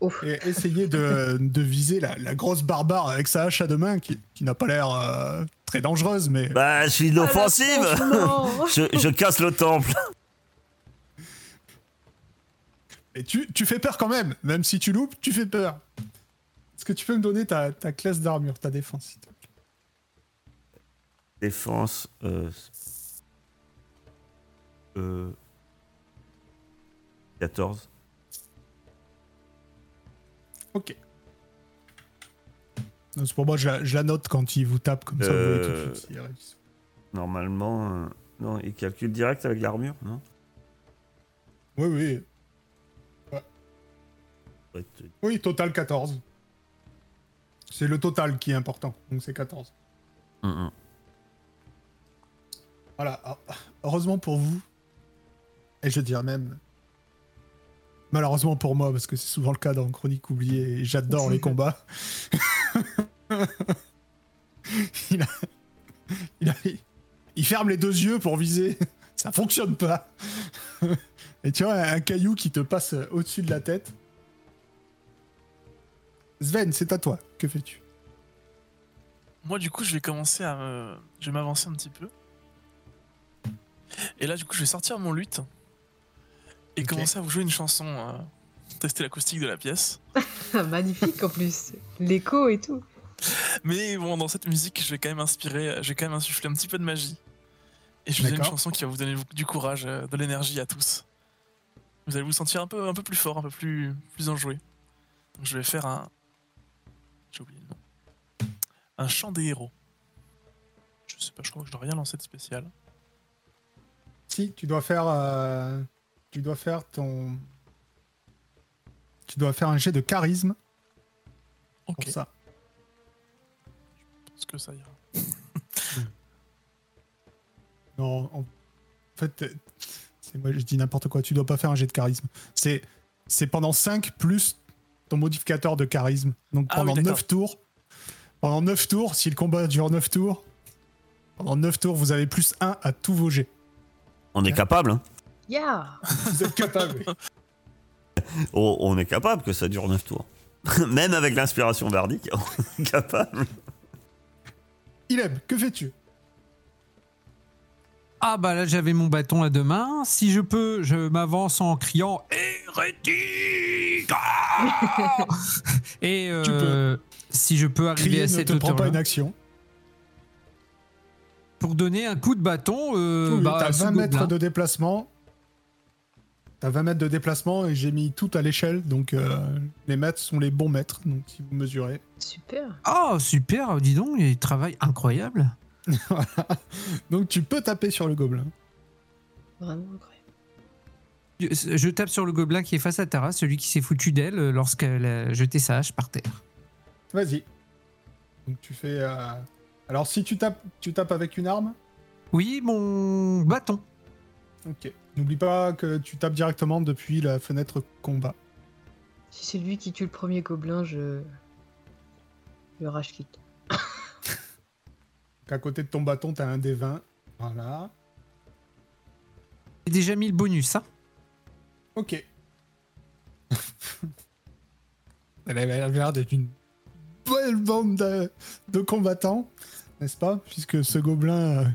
Ouf. et essayer de, *laughs* de viser la, la grosse barbare avec sa hache à deux mains, qui, qui n'a pas l'air euh, très dangereuse, mais Bah, je suis inoffensive je, je casse le temple et tu, tu fais peur quand même. Même si tu loupes, tu fais peur. Est-ce que tu peux me donner ta, ta classe d'armure, ta défense s'il te plaît? Défense. Euh, euh, 14. Ok. Non, C'est pour moi, je la, je la note quand il vous tape comme ça. vous tout de Euh, suite. Normalement. euh, non, il calcule direct avec l'armure, non? Oui, oui. Ouais, Oui, total 14. C'est le total qui est important, donc c'est 14. hum, hum. Voilà. Ah, Heureusement pour vous, et je dirais même, malheureusement pour moi, parce que c'est souvent le cas dans Chronique oubliée, et j'adore les combats. *laughs* il, ferme les deux yeux pour viser. Ça fonctionne pas. Et tu vois, un caillou qui te passe au-dessus de la tête. Sven, c'est à toi. Que fais-tu? Moi, du coup, je vais commencer à. Je vais m'avancer un petit peu. Et là, du coup, je vais sortir mon luth et Ok. commencer à vous jouer une chanson. euh, tester l'acoustique de la pièce. *laughs* Magnifique en plus. L'écho et tout. Mais bon, dans cette musique, je vais quand même inspirer, je vais quand même insuffler un petit peu de magie. Et je vous ai une chanson qui va vous donner du courage, euh, de l'énergie à tous. Vous allez vous sentir un peu, un peu plus fort, un peu plus, plus enjoué. Donc je vais faire un. J'ai oublié le nom. Un chant des héros. Je sais pas, je crois que je dois rien lancer de spécial. Si, tu dois faire. euh, tu dois faire ton. Tu dois faire un jet de charisme Ok, pour ça. est-ce que ça ira *laughs* Non, en fait, c'est moi, je dis n'importe quoi. Tu dois pas faire un jet de charisme. C'est, c'est pendant 5 plus ton modificateur de charisme. Donc Ah oui, pendant d'accord. 9 tours. Pendant 9 tours, si le combat dure 9 tours, pendant 9 tours, vous avez plus 1 à tous vos jets. On est capable, hein. Yeah *laughs* Vous êtes capable. *laughs* Oh, on est capable que ça dure 9 tours. *laughs* Même avec l'inspiration bardique, on est capable. Ileb, que fais-tu? Ah bah là j'avais mon bâton à deux mains. Si je peux, je m'avance en criant hérétique. Ah Et Tu euh, si je peux arriver Crier à ne cette te prend pas une action. pour donner un coup de bâton, euh, Oui, bah, t'as à ce 20 mètres de déplacement. T'as 20 mètres de déplacement et j'ai mis tout à l'échelle. Donc euh, les mètres sont les bons mètres. Donc si vous mesurez. Super. Oh super, dis donc, il travaille incroyable. *laughs* Voilà. Donc tu peux taper sur le gobelin. Vraiment incroyable. Je je tape sur le gobelin qui est face à Tara, celui qui s'est foutu d'elle euh, lorsqu'elle a jeté sa hache par terre. Vas-y. Donc tu fais. euh, Alors si tu tapes, tu tapes avec une arme? Oui, mon bâton. Ok. N'oublie pas que tu tapes directement depuis la fenêtre combat. Si c'est lui qui tue le premier gobelin, je. Je rage quitte. *laughs* Donc à côté de ton bâton, t'as un des 20. Voilà. J'ai déjà mis le bonus, hein Ok. *laughs* Elle avait l'air d'être une belle bande de, de combattants, n'est-ce pas? Puisque ce gobelin, euh,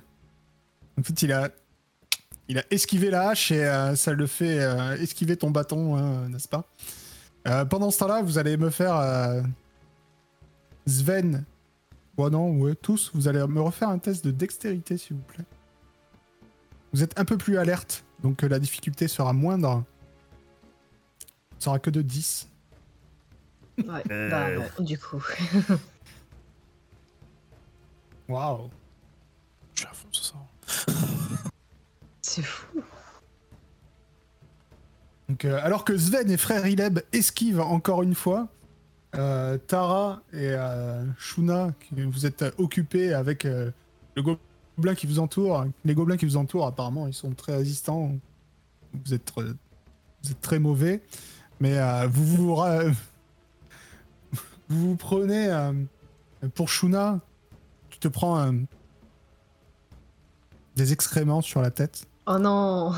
en fait, il a, il a esquivé la hache et euh, ça le fait euh, esquiver ton bâton, hein, n'est-ce pas? Euh, Pendant ce temps-là, vous allez me faire euh, Sven. Ouais, non, ouais, tous, vous allez me refaire un test de dextérité, s'il vous plaît. Vous êtes un peu plus alerte, donc la difficulté sera moindre. Ça sera que de 10. Ouais, bah non, du coup. *laughs* Waouh. Je suis à fond ce soir. C'est fou. Euh, alors que Sven et frère Ileb esquivent encore une fois, euh, Tara et euh, Shuna, vous êtes occupés avec le gobelin qui vous entoure. Les gobelins qui vous entourent, apparemment, ils sont très résistants. Vous êtes, très mauvais. Mais vous, vous, prenez pour Shuna. Tu te prends des excréments sur la tête. Oh non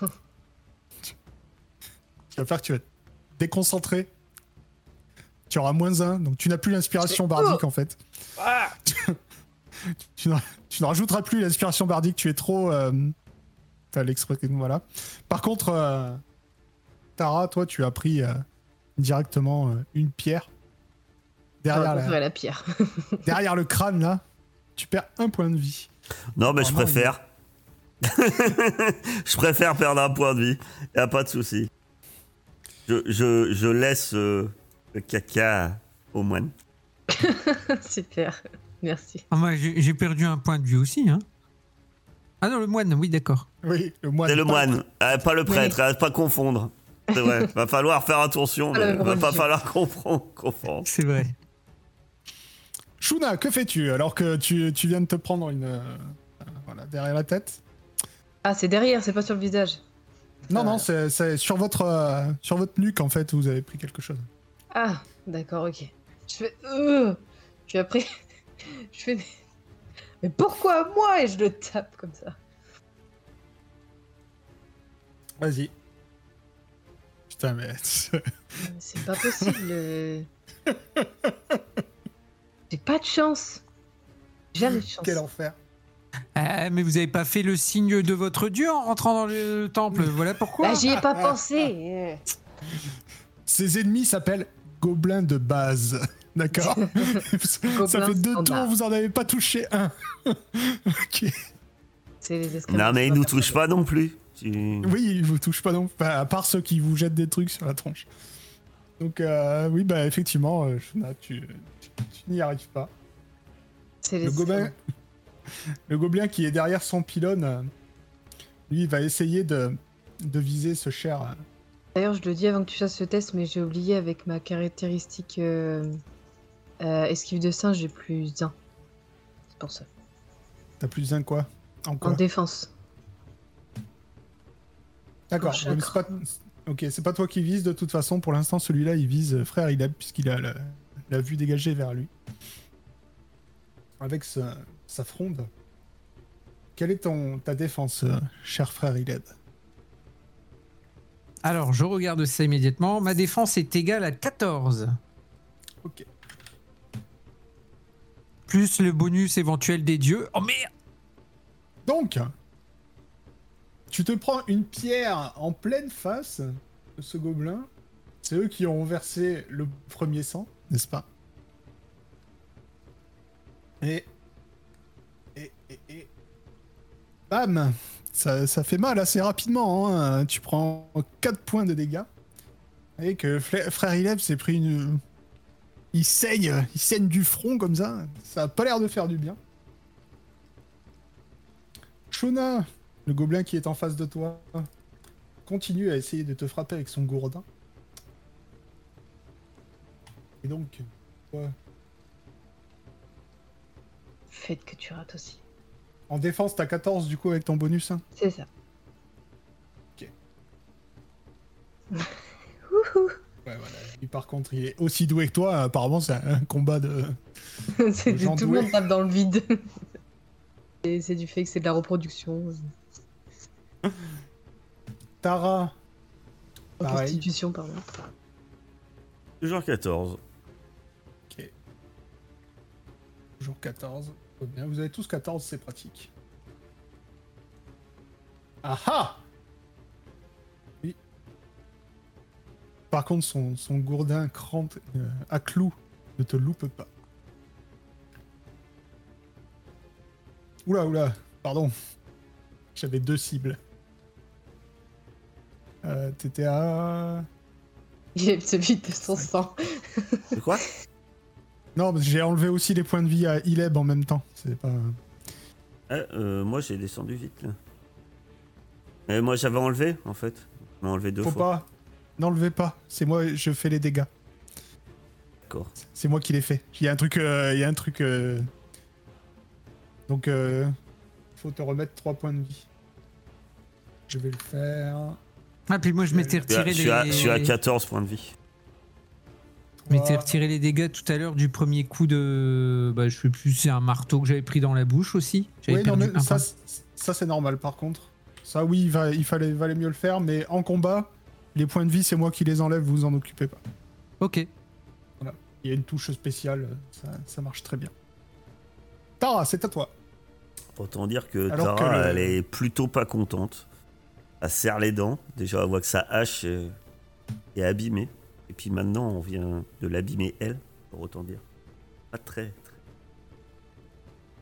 *laughs* qui va faire que tu vas te déconcentrer. Tu auras moins 1, donc tu n'as plus l'inspiration C'est- bardique en fait. *laughs* tu, ne, tu ne rajouteras plus l'inspiration bardique, tu es trop. Euh, T'as l'expression, voilà. Par contre, euh, Tara, toi, tu as pris euh, directement euh, une pierre. Derrière, Ah, la- la pierre. derrière le crâne là, tu perds un point de vie. Non, mais je préfère. *laughs* je préfère perdre un point de vie. Y a pas de souci. Je, je, je laisse euh, le caca au moine. *laughs* Super. Merci. Ah, moi, j'ai perdu un point de vue aussi. Hein. Ah non, le moine, oui, d'accord. Oui, le moine. C'est le Pas- moine, Ah, pas le prêtre, ah, pas confondre. C'est vrai, va falloir faire attention, mais même va pas falloir confondre. confondre. C'est vrai. Shuna, que fais-tu alors que tu, tu viens de te prendre une. euh, voilà, derrière la tête? Ah, c'est derrière, c'est pas sur le visage. Non, Euh. non, c'est c'est sur votre, euh, sur votre nuque, en fait, vous avez pris quelque chose. Ah, d'accord, ok. Je fais. Euh, puis après, *laughs* je fais. Mais pourquoi moi Et je le tape comme ça? Vas-y. Putain, mais. *laughs* Mais C'est pas possible. euh. *laughs* J'ai pas de chance. Jamais de chance. Quel enfer. Ah, mais vous avez pas fait le signe de votre dieu en rentrant dans le temple. Voilà pourquoi. Bah, j'y ai pas pensé. euh. Ses ennemis s'appellent gobelins de base. *laughs* D'accord Ça fait deux tours, vous en avez pas touché un. *laughs* ok. C'est les esclaves. Non, mais qui il nous sont touche pas non plus. Oui, ils vous touchent pas non enfin, à part ceux qui vous jettent des trucs sur la tronche. Donc, euh, oui, bah, effectivement, euh, Shuna, tu, tu, tu n'y arrives pas. C'est Le les gobelin. Le gobelin qui est derrière son pylône, lui, il va essayer de, de viser ce cher. D'ailleurs, je le dis avant que tu fasses ce test, mais j'ai oublié avec ma caractéristique euh, euh, esquive de singe, j'ai plus un. C'est pour ça. T'as plus un quoi? En défense. D'accord. c'est pas... Ok, c'est pas toi qui vise de toute façon. Pour l'instant, celui-là, il vise euh, frère Ileb puisqu'il a la, la vue dégagée vers lui. Avec sa, sa fronde. Quelle est ton, ta défense, euh, cher frère Ileb Alors, je regarde ça immédiatement. Ma défense est égale à 14. Ok. Plus le bonus éventuel des dieux. Oh merde Donc, tu te prends une pierre en pleine face de ce gobelin. C'est eux qui ont versé le premier sang, n'est-ce pas? Et, et, et... Bam ça, ça fait mal assez rapidement. hein. Tu prends 4 points de dégâts. Et que Frère Ileb s'est pris une... Il saigne, il saigne du front comme ça. Ça a pas l'air de faire du bien. Shona, le gobelin qui est en face de toi, continue à essayer de te frapper avec son gourdin. Et donc, toi, Faites que tu rates aussi. En défense, t'as 14 du coup avec ton bonus. hein C'est ça. Ok. *laughs* Wouhou. Ouais, voilà. Lui, par contre, il est aussi doué que toi. Apparemment, c'est un combat de. *laughs* C'est gens tout le monde tape dans le vide. *laughs* Et c'est du fait que c'est de la reproduction. Tara. Constitution, pardon. Toujours 14. Ok. Toujours 14. Bien. Vous avez tous 14, c'est pratique. Ah ah Oui. Par contre, son, son gourdin crampe euh, à clous ne te loupe pas. Oula, oula, pardon. J'avais deux cibles. Euh, T'étais à... Il se vide de son sang. C'est quoi? Non, mais j'ai enlevé aussi les points de vie à Ileb en même temps. C'est pas... Ah, euh, Moi, j'ai descendu vite, là. Et moi, j'avais enlevé, en fait. On m'a enlevé deux Faut fois. pas. N'enlevez pas. C'est moi, je fais les dégâts. D'accord. C'est moi qui les fais. Il y a un truc. euh, Il y a un truc. euh, Donc, euh... faut te remettre 3 points de vie. Je vais le faire. Ah, puis moi, je m'étais Je suis à- retiré à- je suis à 14 points de vie. M'étais Trois. retiré les dégâts tout à l'heure du premier coup de. Bah, je sais plus, c'est un marteau que j'avais pris dans la bouche aussi. J'avais Oui, non, perdu mais un ça, c'est- ça c'est normal par contre. Ça, oui, il, va, il fallait, valait mieux le faire, mais en combat, les points de vie, c'est moi qui les enlève, vous en occupez pas. Ok. Il y a une touche spéciale, ça, ça marche très bien. Tara, c'est à toi. Autant dire que Alors Tara, que le- elle est plutôt pas contente. Elle serre les dents. Déjà, elle voit que sa hache euh, est abîmée. Et puis maintenant, on vient de l'abîmer elle, pour autant dire. Pas très, très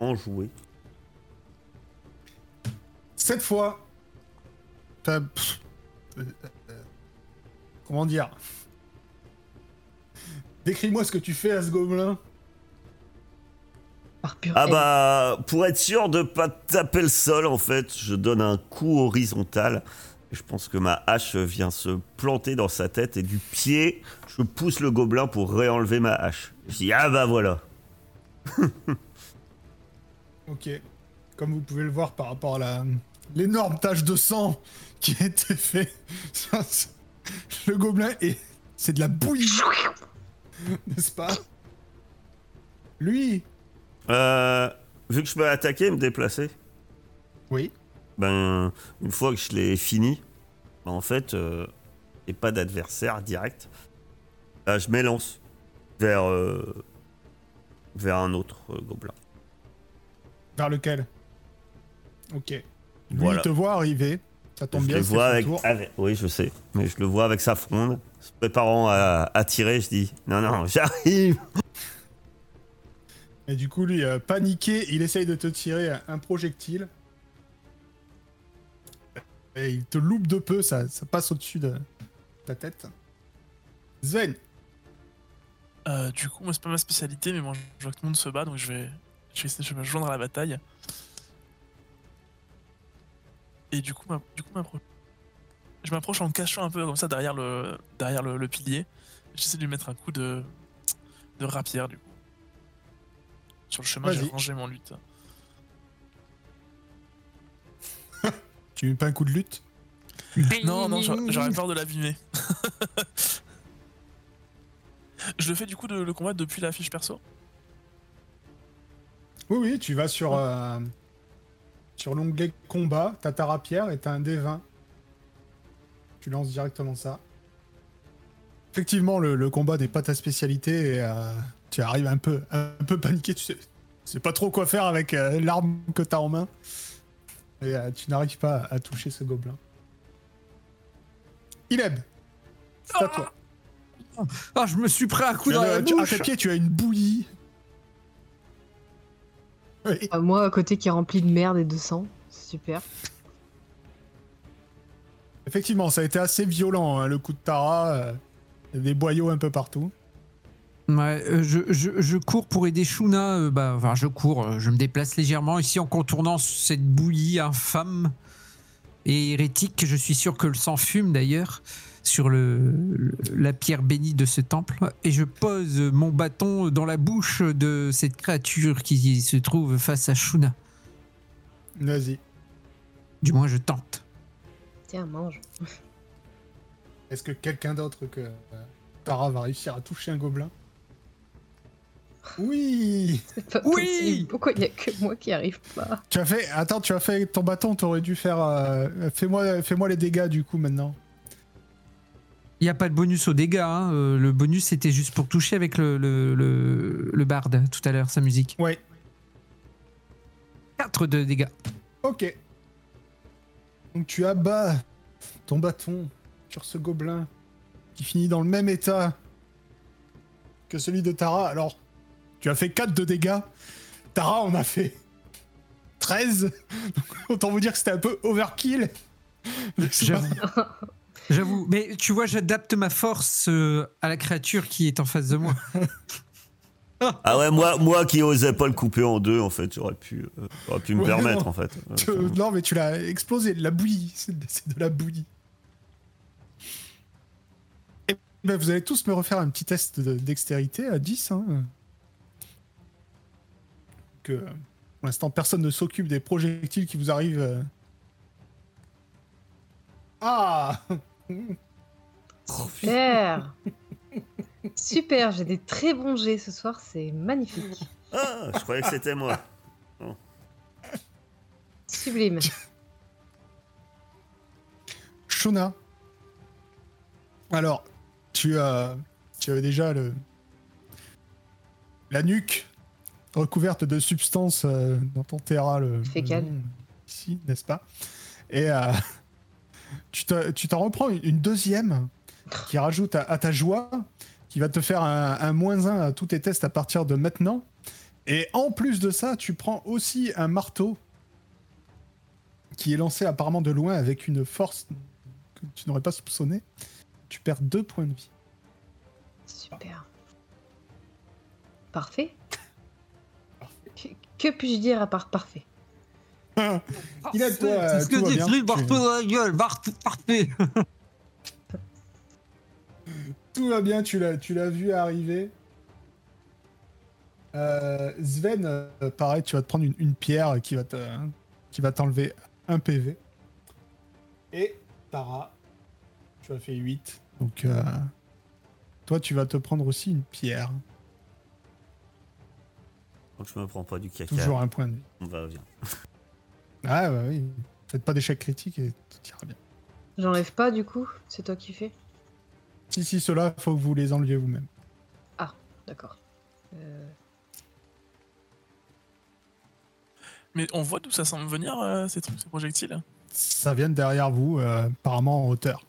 enjouée. Cette fois, t'as- euh, comment dire? Décris-moi ce que tu fais à ce gobelin. Ah bah, pour être sûr de pas taper le sol, en fait, je donne un coup horizontal. Je pense que ma hache vient se planter dans sa tête et du pied, je pousse le gobelin pour réenlever ma hache. Je dis, ah bah voilà. *laughs* Ok. Comme vous pouvez le voir par rapport à la, l'énorme tache de sang qui a été fait. *laughs* Le gobelin et c'est de la bouillie, *laughs* n'est-ce pas? Lui, Euh, vu que je peux attaquer et me déplacer, oui. Ben, une fois que je l'ai fini, ben, en fait, euh, et pas d'adversaire direct, ben, je m'élance vers, euh, vers un autre euh, gobelin. Vers lequel? Ok. Lui, Voilà. il te voit arriver. Ça tombe je bien, le vois avec, avec- Oui, je sais. Mais je le vois avec sa fronde, se préparant à, à tirer. Je dis Non, non, *laughs* j'arrive Et du coup, lui, euh, paniqué, il essaye de te tirer un projectile. Et il te loupe de peu, ça, ça passe au-dessus de ta tête. Sven, Euh, du coup, moi, c'est pas ma spécialité, mais moi, je vois que tout le monde se bat, donc je vais, je vais essayer de me joindre à la bataille. Et du coup, ma- du coup m'appro- je m'approche en cachant un peu comme ça derrière le, derrière le, le pilier. J'essaie de lui mettre un coup de, de rapière, du coup. Sur le chemin, j'ai rangé mon lutte. Tu mets pas un coup de lutte Non, non, j'aurais peur de l'abîmer. *laughs* je le fais du coup de, le combat depuis la fiche perso Oui, oui, tu vas sur, euh, sur l'onglet combat, t'as ta rapière et t'as un D20. Tu lances directement ça. Effectivement, le, le combat n'est pas ta spécialité et euh, tu arrives un peu, un peu paniqué, tu sais, tu sais pas trop quoi faire avec euh, l'arme que t'as en main. Et euh, tu n'arrives pas à toucher ce gobelin. Ileb, c'est à toi. Ah, je me suis pris un coup Tu dans la le- tu- à bouche. tes pieds, tu as une bouillie. Oui. Ah, moi, à côté qui est rempli de merde et de sang. C'est super. Effectivement, ça a été assez violent, hein, le coup de Tara. euh, il y a des boyaux un peu partout. Ouais, euh, je, je- je cours pour aider Shuna. euh, bah, enfin, je cours, euh, je me déplace légèrement ici en contournant cette bouillie infâme et hérétique. Je suis sûr que le sang fume d'ailleurs sur le, le- la pierre bénie de ce temple. Et je pose mon bâton dans la bouche de cette créature qui se trouve face à Shuna. Vas-y. Du moins, je tente. Tiens, mange. Est-ce que quelqu'un d'autre que euh, Tara va réussir à toucher un gobelin? Oui pas Oui possible. Pourquoi il y a que moi qui arrive pas Tu as fait. Attends, tu as fait ton bâton, t'aurais dû faire. euh, Fais-moi fais les dégâts du coup maintenant. Il n'y a pas de bonus aux dégâts. hein. Euh, Le bonus, c'était juste pour toucher avec le, le, le, le barde tout à l'heure, sa musique. Ouais, 4 de dégâts. ok. Donc tu abats ton bâton sur ce gobelin qui finit dans le même état que celui de Tara. Alors, tu as fait 4 de dégâts. Tara en a fait 13. Donc, autant vous dire que c'était un peu overkill. *laughs* J'avoue. Mais tu vois, j'adapte ma force euh, à la créature qui est en face de moi. *laughs* Ah ouais, moi, moi qui osais pas le couper en deux, en fait, j'aurais pu, euh, j'aurais pu me Ouais, permettre, non. en fait. *laughs* Euh, non, mais tu l'as explosé, de la bouillie. C'est de, c'est de la bouillie. Et ben, vous allez tous me refaire un petit test de dextérité à 10. Hein. Que euh, pour l'instant, personne ne s'occupe des projectiles qui vous arrivent. euh. Ah *laughs* Super Super, j'ai des très bons jets ce soir, c'est magnifique. Ah, je croyais que c'était moi. Sublime. Shona. Alors, tu as, tu avais déjà le, la nuque recouverte de substances euh, dans ton terra, le, le Fécale. ici, n'est-ce pas? Et euh, *laughs* tu te- tu t'en reprends une, une deuxième qui rajoute à, à ta joie, qui va te faire un, un moins 1 à tous tes tests à partir de maintenant. Et en plus de ça, tu prends aussi un marteau qui est lancé apparemment de loin avec une force que tu n'aurais pas soupçonné. Tu perds deux points de vie. Super. Parfait. Que, puis-je dire à part parfait? *laughs* Il a toi, euh, C'est ce tout que va dit Tu- marteau dans la gueule, marteau parfait. *laughs* Tout va bien, tu l'as, tu l'as vu arriver. Euh, Sven, euh, pareil, tu vas te prendre une, une pierre qui va te, qui va t'enlever un PV. Et Tara, tu as fait 8. Donc, euh, toi, tu vas te prendre aussi une pierre. Donc je me prends pas du caca. Toujours un point de vie. On va bien. Ah, bah oui. Faites pas d'échec critique et tout ira bien. J'enlève pas du coup, c'est toi qui fais Si, si, cela, faut que vous les enleviez vous-même. D'accord. Euh, Mais on voit d'où ça semble venir, euh, ces trucs, ces projectiles? Ça vient de derrière vous, euh, apparemment en hauteur.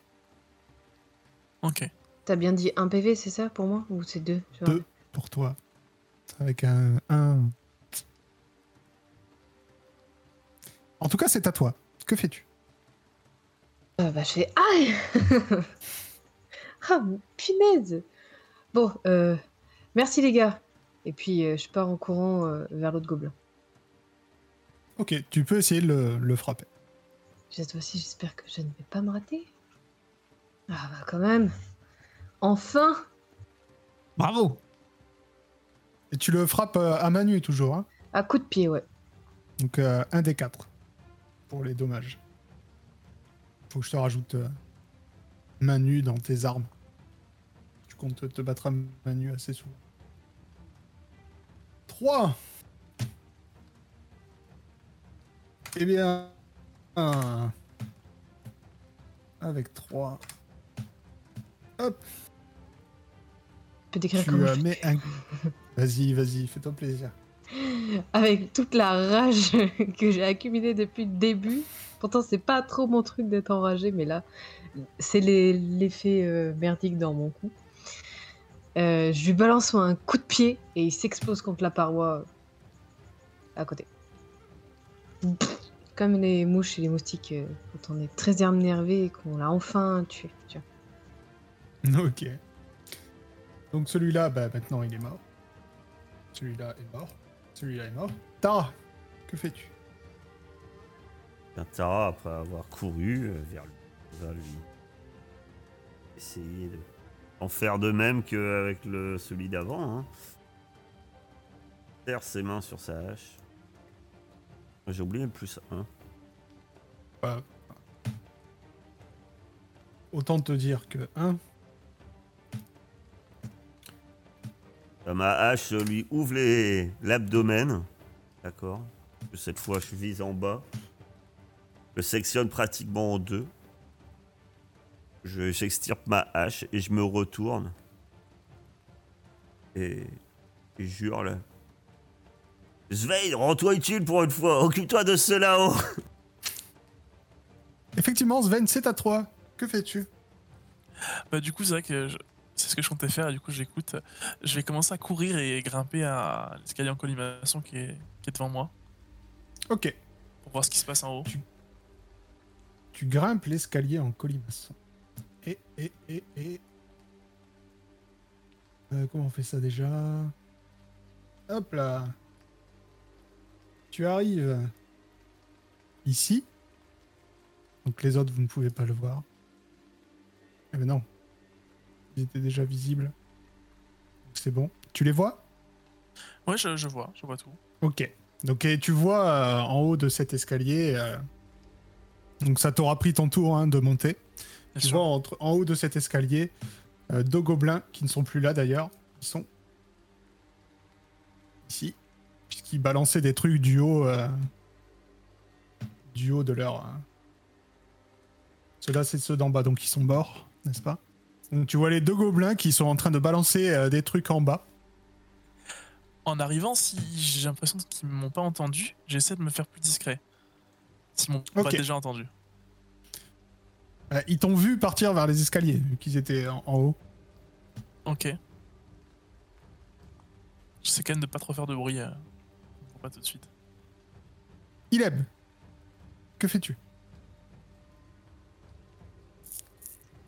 Ok. T'as bien dit un PV, c'est ça pour moi? Ou c'est deux Deux. Pour toi. Avec un 1. En tout cas, c'est à toi. Que fais-tu? Euh, bah, je fais aïe *laughs* Ah, punaise Bon, euh, merci les gars. Et puis, euh, je pars en courant vers l'autre gobelin. Ok, tu peux essayer de le, le frapper. Cette fois-ci, j'espère que je ne vais pas me rater. Ah bah quand même Enfin Bravo Et tu le frappes euh, à main nue toujours. Hein À coup de pied, ouais. Donc euh, un des quatre pour les dommages. Faut que je te rajoute euh, main nue dans tes armes. Tu comptes te battre à main nue assez souvent. 3 Eh bien... un. Avec 3. Hop, peux décrire tu comment mets un... *laughs* Vas-y, vas-y, fais-toi plaisir. Avec toute la rage *laughs* que j'ai accumulée depuis le début. Pourtant, c'est pas trop mon truc d'être enragé, mais là, c'est l'effet euh, merdique dans mon cou. Euh, je lui balance un coup de pied et il s'explose contre la paroi euh, à côté. Comme les mouches et les moustiques euh, quand on est très énervé et qu'on l'a enfin tué. tu vois. *laughs* Ok. Donc celui-là, bah, maintenant il est mort. Celui-là est mort. Celui-là est mort. Tara, que fais-tu? Tara, après avoir couru euh, vers lui, va lui essayer de en faire de même qu'avec le celui d'avant. Hein. Serre ses mains sur sa hache. J'ai oublié le plus 1. Bah, Autant te dire que 1. Ma hache lui ouvre l'abdomen. D'accord. Cette fois, je vise en bas. Je sectionne pratiquement en deux. Je- J'extirpe ma hache et je me retourne. Et, et je jure là. Svein, rends-toi utile pour une fois. Occupe-toi de ceux là-haut. Effectivement, Sven, c'est à toi. Que fais-tu? Bah, du coup, c'est vrai que je- c'est ce que je comptais faire, et du coup, j'écoute. Je vais commencer à courir et grimper à l'escalier en colimaçon qui est, qui est devant moi, Ok. pour voir ce qui se passe en haut. Tu grimpes l'escalier en colimaçon. Et, et, et, et. Euh, comment on fait ça déjà? Hop là. Tu arrives ici. Donc les autres, vous ne pouvez pas le voir. Eh ben non. Ils étaient déjà visibles. C'est bon. Tu les vois? Ouais, je, je vois, je vois tout. Ok. Donc et tu vois euh, en haut de cet escalier. euh, donc ça t'aura pris ton tour hein, de monter. Bien Tu sûr. vois entre, en haut de cet escalier euh, deux gobelins qui ne sont plus là d'ailleurs. Ils sont ici. Puisqu'ils balançaient des trucs du haut. du haut de leur. Ceux-là, c'est ceux d'en bas, donc ils sont morts, n'est-ce pas? Tu vois les deux gobelins qui sont en train de balancer euh, des trucs en bas. En arrivant, si j'ai l'impression qu'ils m'ont pas entendu, j'essaie de me faire plus discret. S'ils m'ont pas déjà entendu. Euh, ils t'ont vu partir vers les escaliers, vu qu'ils étaient en- en haut. Ok. J'essaie quand même de pas trop faire de bruit. euh, pour pas tout de suite. Ileb, que fais-tu?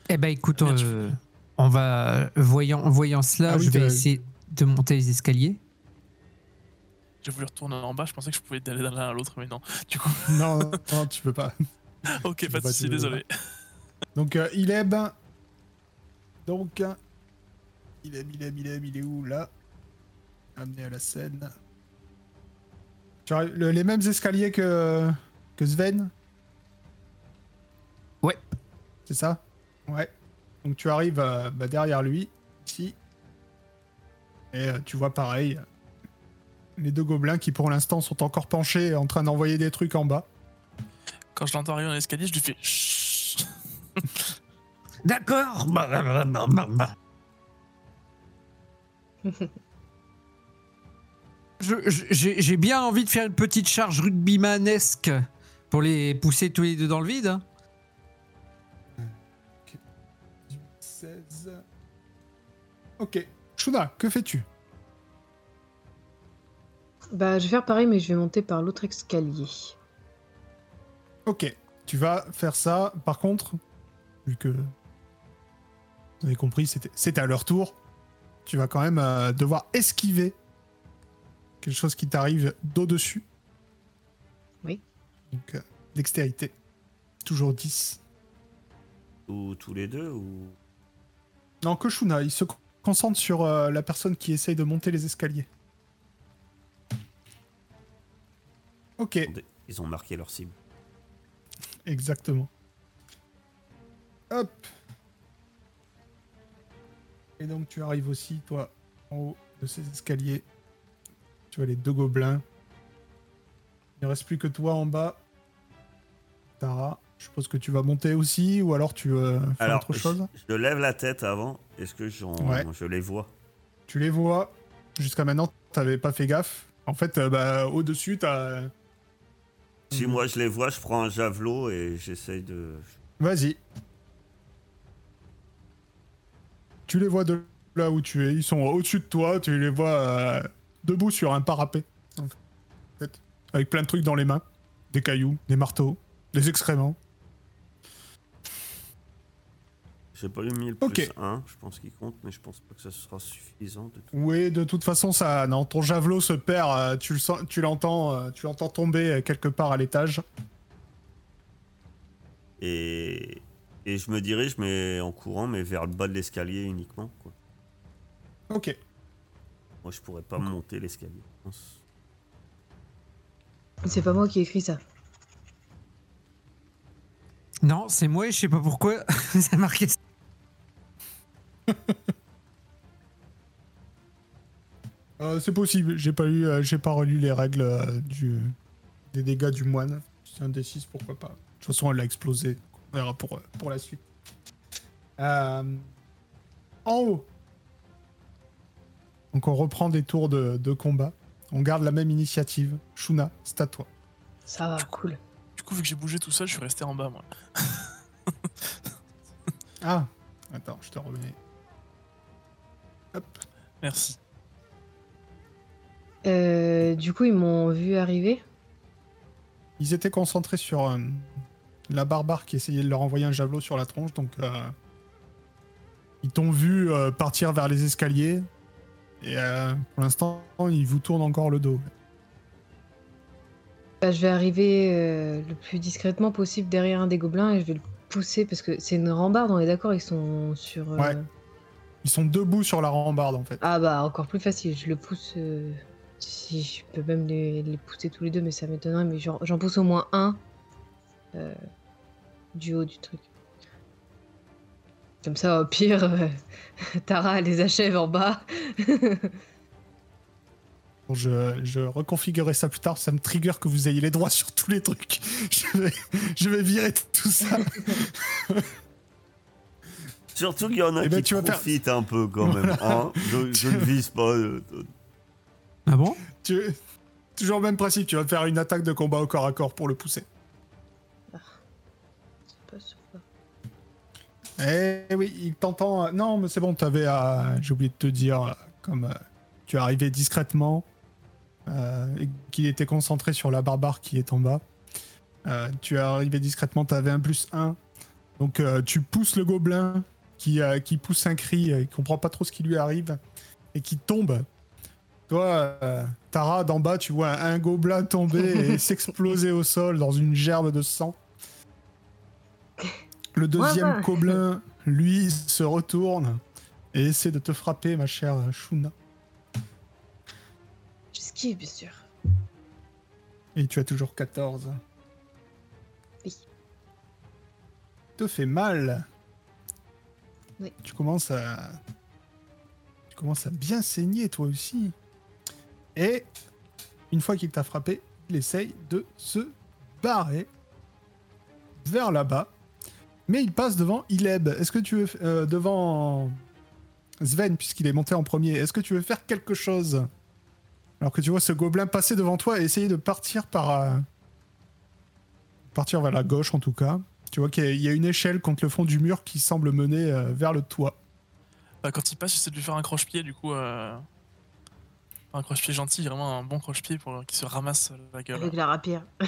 Eh ben écoute, euh, on va voyant, voyant cela, Ah oui, je vais essayer de monter les escaliers. J'ai voulu retourner en bas, je pensais que je pouvais aller d'un l'un à l'autre, mais non. Du coup, *laughs* Non, tu peux pas. *laughs* ok, pas de soucis, désolé. Donc, euh, Ileb. Donc. euh, Ileb, Ileb, Ileb, il est où là? Amené à la scène. Tu as le- les mêmes escaliers que, que Sven? C'est ça? Ouais. Donc tu arrives euh, bah, derrière lui, ici. Et euh, tu vois pareil, euh, les deux gobelins qui pour l'instant sont encore penchés en train d'envoyer des trucs en bas. Quand je l'entends arriver dans l'escalier, je lui fais Chut *laughs* D'accord. J'ai j'ai bien envie de faire une petite charge rugbymanesque pour les pousser tous les deux dans le vide. Ok. Shuna, que fais-tu? Bah, je vais faire pareil, mais je vais monter par l'autre escalier. Ok. Tu vas faire ça. Par contre, vu que vous avez compris, c'était à leur tour, tu vas quand même euh, devoir esquiver quelque chose qui t'arrive d'au-dessus. Oui. Donc, euh, dextérité. Toujours 10. Ou tous les deux ou Non, que Shuna, il se concentre sur euh, la personne qui essaye de monter les escaliers. Ok, ils ont marqué leur cible. exactement. Hop. Et donc tu arrives aussi, toi, en haut de ces escaliers. Tu vois les deux gobelins. Il ne reste plus que toi en bas. Tara, je suppose que tu vas monter aussi, ou alors tu faire Alors, autre chose? je lève la tête avant. Est-ce que j'en- Ouais. je les vois? Tu les vois. Jusqu'à maintenant, t'avais pas fait gaffe. En fait, euh, bah, au-dessus, t'as. Si Mhm. moi je les vois, je prends un javelot et j'essaye de. Vas-y. Tu les vois de là où tu es. Ils sont au-dessus de toi. Tu les vois euh, debout sur un parapet. En fait. Avec plein de trucs dans les mains. Des cailloux, des marteaux, des excréments. J'ai pas eu 1000 Ok. plus 1, je pense qu'il compte, mais je pense pas que ça sera suffisant de tout. Oui, de toute façon, ça. Non, ton javelot se perd. euh, tu le sens, tu l'entends, euh, tu l'entends tomber euh, quelque part à l'étage. Et, et je me dirige mais en courant, mais vers le bas de l'escalier uniquement. Quoi. Ok. Moi je pourrais pas monter l'escalier. je pense. C'est pas moi qui ai écrit ça. Non, c'est moi et je sais pas pourquoi *laughs* ça marqué ça. Euh, c'est possible. J'ai pas lu, euh, j'ai pas relu les règles euh, du des dégâts du moine. C'est un D6, pourquoi pas. De toute façon, elle a explosé. On verra pour pour la suite. Euh, en haut. Donc on reprend des tours de, de combat. On garde la même initiative. Shuna, c'est à toi. Ça va, cool. Du coup, vu que j'ai bougé tout seul, je suis resté en bas, moi. Ah, attends, je te remets. Hop. Merci. Euh, du coup, ils m'ont vu arriver. Ils étaient concentrés sur euh, la barbare qui essayait de leur envoyer un javelot sur la tronche, donc euh, ils t'ont vu euh, partir vers les escaliers et euh, pour l'instant ils vous tournent encore le dos. Bah, je vais arriver euh, le plus discrètement possible derrière un des gobelins et je vais le pousser parce que c'est une rambarde, on est d'accord, ils sont sur. euh, Ouais. Ils sont debout sur la rambarde en fait. Ah bah encore plus facile, je le pousse. euh, Si je peux même les, les pousser tous les deux, mais ça m'étonnerait, mais j'en pousse au moins un euh, du haut du truc. Comme ça, au pire, euh, *laughs* Tara les achève en bas. *laughs* Bon, je, je reconfigurerai ça plus tard, ça me trigger que vous ayez les droits sur tous les trucs. *laughs* Je vais, je vais virer tout ça. Surtout qu'il y en a Eh ben, qui tu vas faire- profitent un peu quand même. hein. je, je ne vise pas. euh, euh, Ah bon? Tu- toujours le même principe, tu vas faire une attaque de combat au corps à corps pour le pousser. C'est pas sûr. Eh oui, il t'entend. euh, Non, mais c'est bon, t'avais à. J'ai oublié de te dire, euh, comme euh, tu es arrivé discrètement, euh, et qu'il était concentré sur la barbare qui est en bas. euh, tu es arrivé discrètement, t'avais un plus 1. Donc euh, tu pousses le gobelin qui, euh, qui pousse un cri, euh, il comprend pas trop ce qui lui arrive, et qui tombe. Toi, euh, Tara, d'en bas, tu vois un gobelin tomber et *laughs* s'exploser au sol dans une gerbe de sang. Le deuxième Ouais, gobelin, lui, se retourne et essaie de te frapper, ma chère Shuna. J'esquive, bien sûr. Et tu as toujours 14. Oui. te fait mal. Tu commences à. Tu commences à bien saigner toi aussi. Et une fois qu'il t'a frappé, il essaye de se barrer vers là-bas. Mais il passe devant Ileb. Est-ce que tu veux. euh, devant Sven, puisqu'il est monté en premier, est-ce que tu veux faire quelque chose? Alors que tu vois ce gobelin passer devant toi et essayer de partir par. euh, partir vers la gauche en tout cas. Tu vois qu'il y a- une échelle contre le fond du mur qui semble mener euh, vers le toit. Bah, quand il passe, j'essaie de lui faire un croche-pied, du coup. euh, Un croche-pied gentil, vraiment un bon croche-pied pour qu'il se ramasse la gueule. Avec la rapière. *laughs*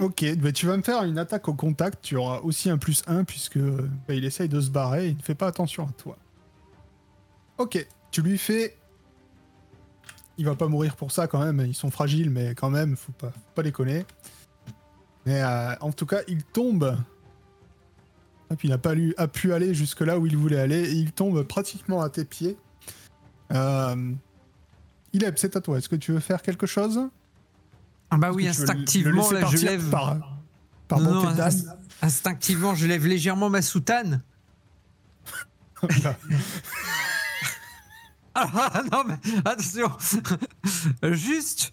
Ok, bah, tu vas me faire une attaque au contact. Tu auras aussi un plus 1 puisque bah, il essaye de se barrer. Il ne fait pas attention à toi. Ok, tu lui fais. Il va pas mourir pour ça quand même. Ils sont fragiles, mais quand même, faut pas, faut pas déconner. Mais euh, en tout cas, il tombe. Et puis il n'a pas lu- a pu aller jusque là où il voulait aller. Et il tombe pratiquement à tes pieds. Euh... Ileb, c'est à toi. Est-ce que tu veux faire quelque chose? Ah bah oui, Est-ce instinctivement, là, je lève. Par, par Non, bonté non, d'âme Instinctivement, je lève légèrement ma soutane. *laughs* Ah non, mais attention Juste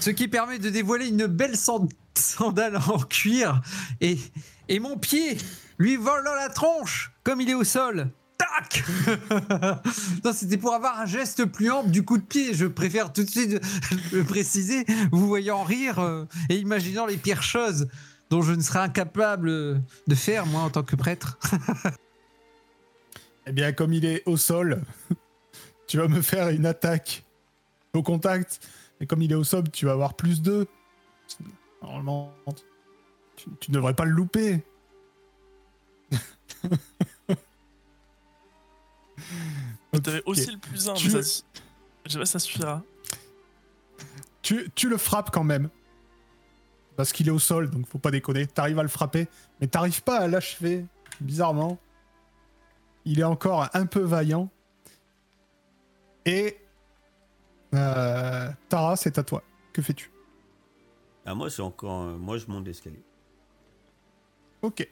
ce qui permet de dévoiler une belle sand- sandale en cuir et, et mon pied lui vole dans la tronche comme il est au sol. Tac *laughs* Non, c'était pour avoir un geste plus ample du coup de pied. Je préfère tout de suite *laughs* le préciser, vous voyant rire euh, et imaginant les pires choses dont je ne serais incapable de faire, moi, en tant que prêtre. *laughs* Eh bien, comme il est au sol, tu vas me faire une attaque au contact. Et comme il est au sol, tu vas avoir plus 2. Normalement, tu ne devrais pas le louper. *laughs* T'avais aussi le plus 1, Tu- mais ça, su- je sais pas si ça suffira. Tu, tu le frappes quand même. Parce qu'il est au sol, donc faut pas déconner. T'arrives à le frapper, mais t'arrives pas à l'achever, bizarrement. Il est encore un peu vaillant. Et... euh, Tara, c'est à toi. Que fais-tu? Ah, moi, c'est encore. moi, je monte l'escalier. Ok.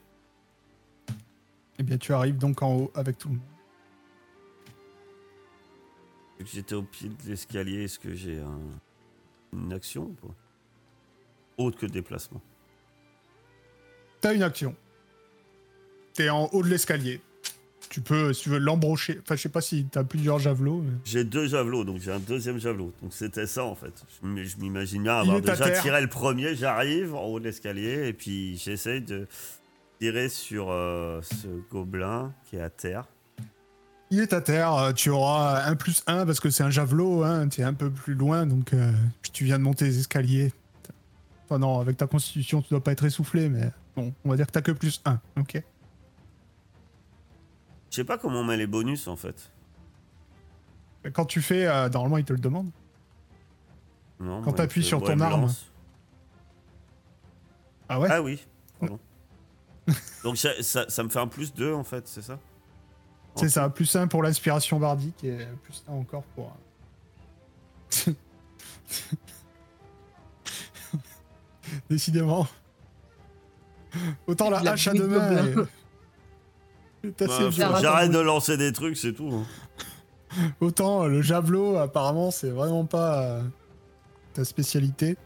Eh bien, tu arrives donc en haut avec tout le monde. Vu que j'étais au pied de l'escalier, est-ce que j'ai un- une action ou pas? Autre que déplacement. T'as une action. T'es en haut de l'escalier. Tu peux, si tu veux, l'embrocher. Enfin, je sais pas si t'as plusieurs javelots. mais- J'ai deux javelots, donc j'ai un deuxième javelot. Donc c'était ça en fait. Je je m'imagine bien avoir déjà tiré le premier, j'arrive en haut de l'escalier et puis j'essaye de tirer sur euh, ce gobelin qui est à terre. Il est à terre. euh, Tu auras un plus un parce que c'est un javelot. Hein, T'es un peu plus loin, donc euh, tu viens de monter les escaliers. Enfin, non, avec ta constitution, tu dois pas être essoufflé, mais bon, on va dire que t'as que plus un. Ok. Je sais pas comment on met les bonus en fait. Quand tu fais, euh, normalement, il te le demande. Non, Quand il me- sur ton arme. Ah ouais? Ah oui, pardon. *laughs* donc ça, ça- ça me fait un plus 2 en fait, c'est ça C'est ça, plus 1 pour l'inspiration bardique et plus 1 encore pour. *laughs* Décidément. Autant la La hache à deux de mains. que J'arrête de lancer des trucs, c'est tout. hein. Autant le javelot, apparemment, c'est vraiment pas euh, ta spécialité.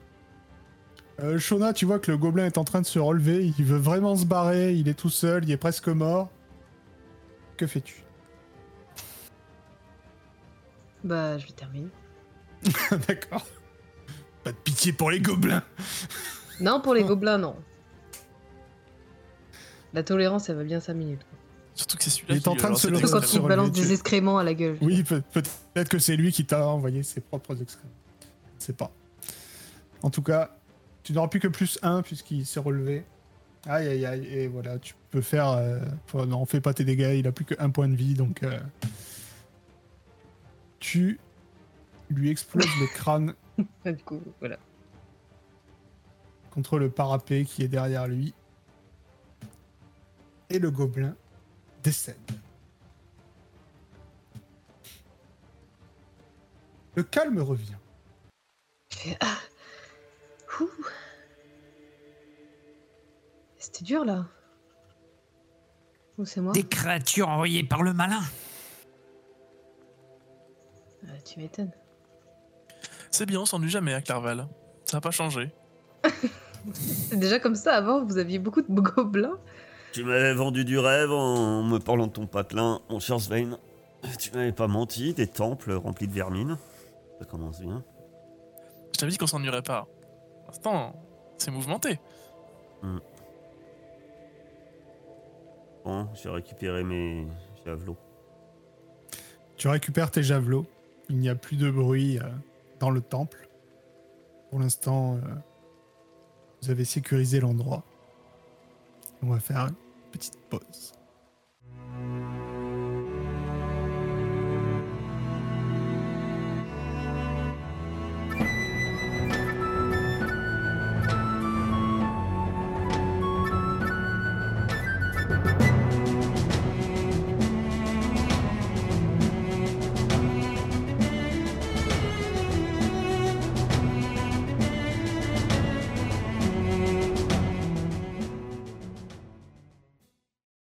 Euh, Shona, tu vois que le gobelin est en train de se relever. Il veut vraiment se barrer. Il est tout seul. Il est presque mort. Que fais-tu? Bah, je vais terminer. *laughs* D'accord. Pas de pitié pour les gobelins. *laughs* Non, pour les gobelins, non. La tolérance, elle va bien 5 minutes. quoi. Surtout que c'est celui-là Il est qui en lui a train de lancé se des lever. Surtout quand se il te relever, balance tu- des excréments à la gueule. Oui, peut- peut-être que c'est lui qui t'a envoyé ses propres excréments. Je sais pas. En tout cas, tu n'auras plus que plus 1 puisqu'il s'est relevé. Aïe aïe aïe, et voilà, tu peux faire. euh, enfin, non, fais pas tes dégâts, il a plus que 1 point de vie donc. euh, tu lui exploses le crâne *laughs* Du coup, voilà. contre le parapet qui est derrière lui. Et le gobelin décède. Le calme revient. Ah. Ouh. C'était dur là. Ou c'est moi Des créatures envoyées par le malin. Euh, Tu m'étonnes. C'est bien, on s'ennuie jamais à Clerval. Ça n'a pas changé. C'est *laughs* déjà comme ça avant, vous aviez beaucoup de gobelins. Tu m'avais vendu du rêve en me parlant de ton patelin, mon cher Svein. Tu m'avais pas menti, des temples remplis de vermine. Ça commence bien. Je t'avais dit qu'on s'ennuierait pas. Pour l'instant, c'est mouvementé. Bon, j'ai récupéré mes javelots. Tu récupères tes javelots. Il n'y a plus de bruit euh, dans le temple. Pour l'instant, euh, vous avez sécurisé l'endroit. On va faire une petite pause.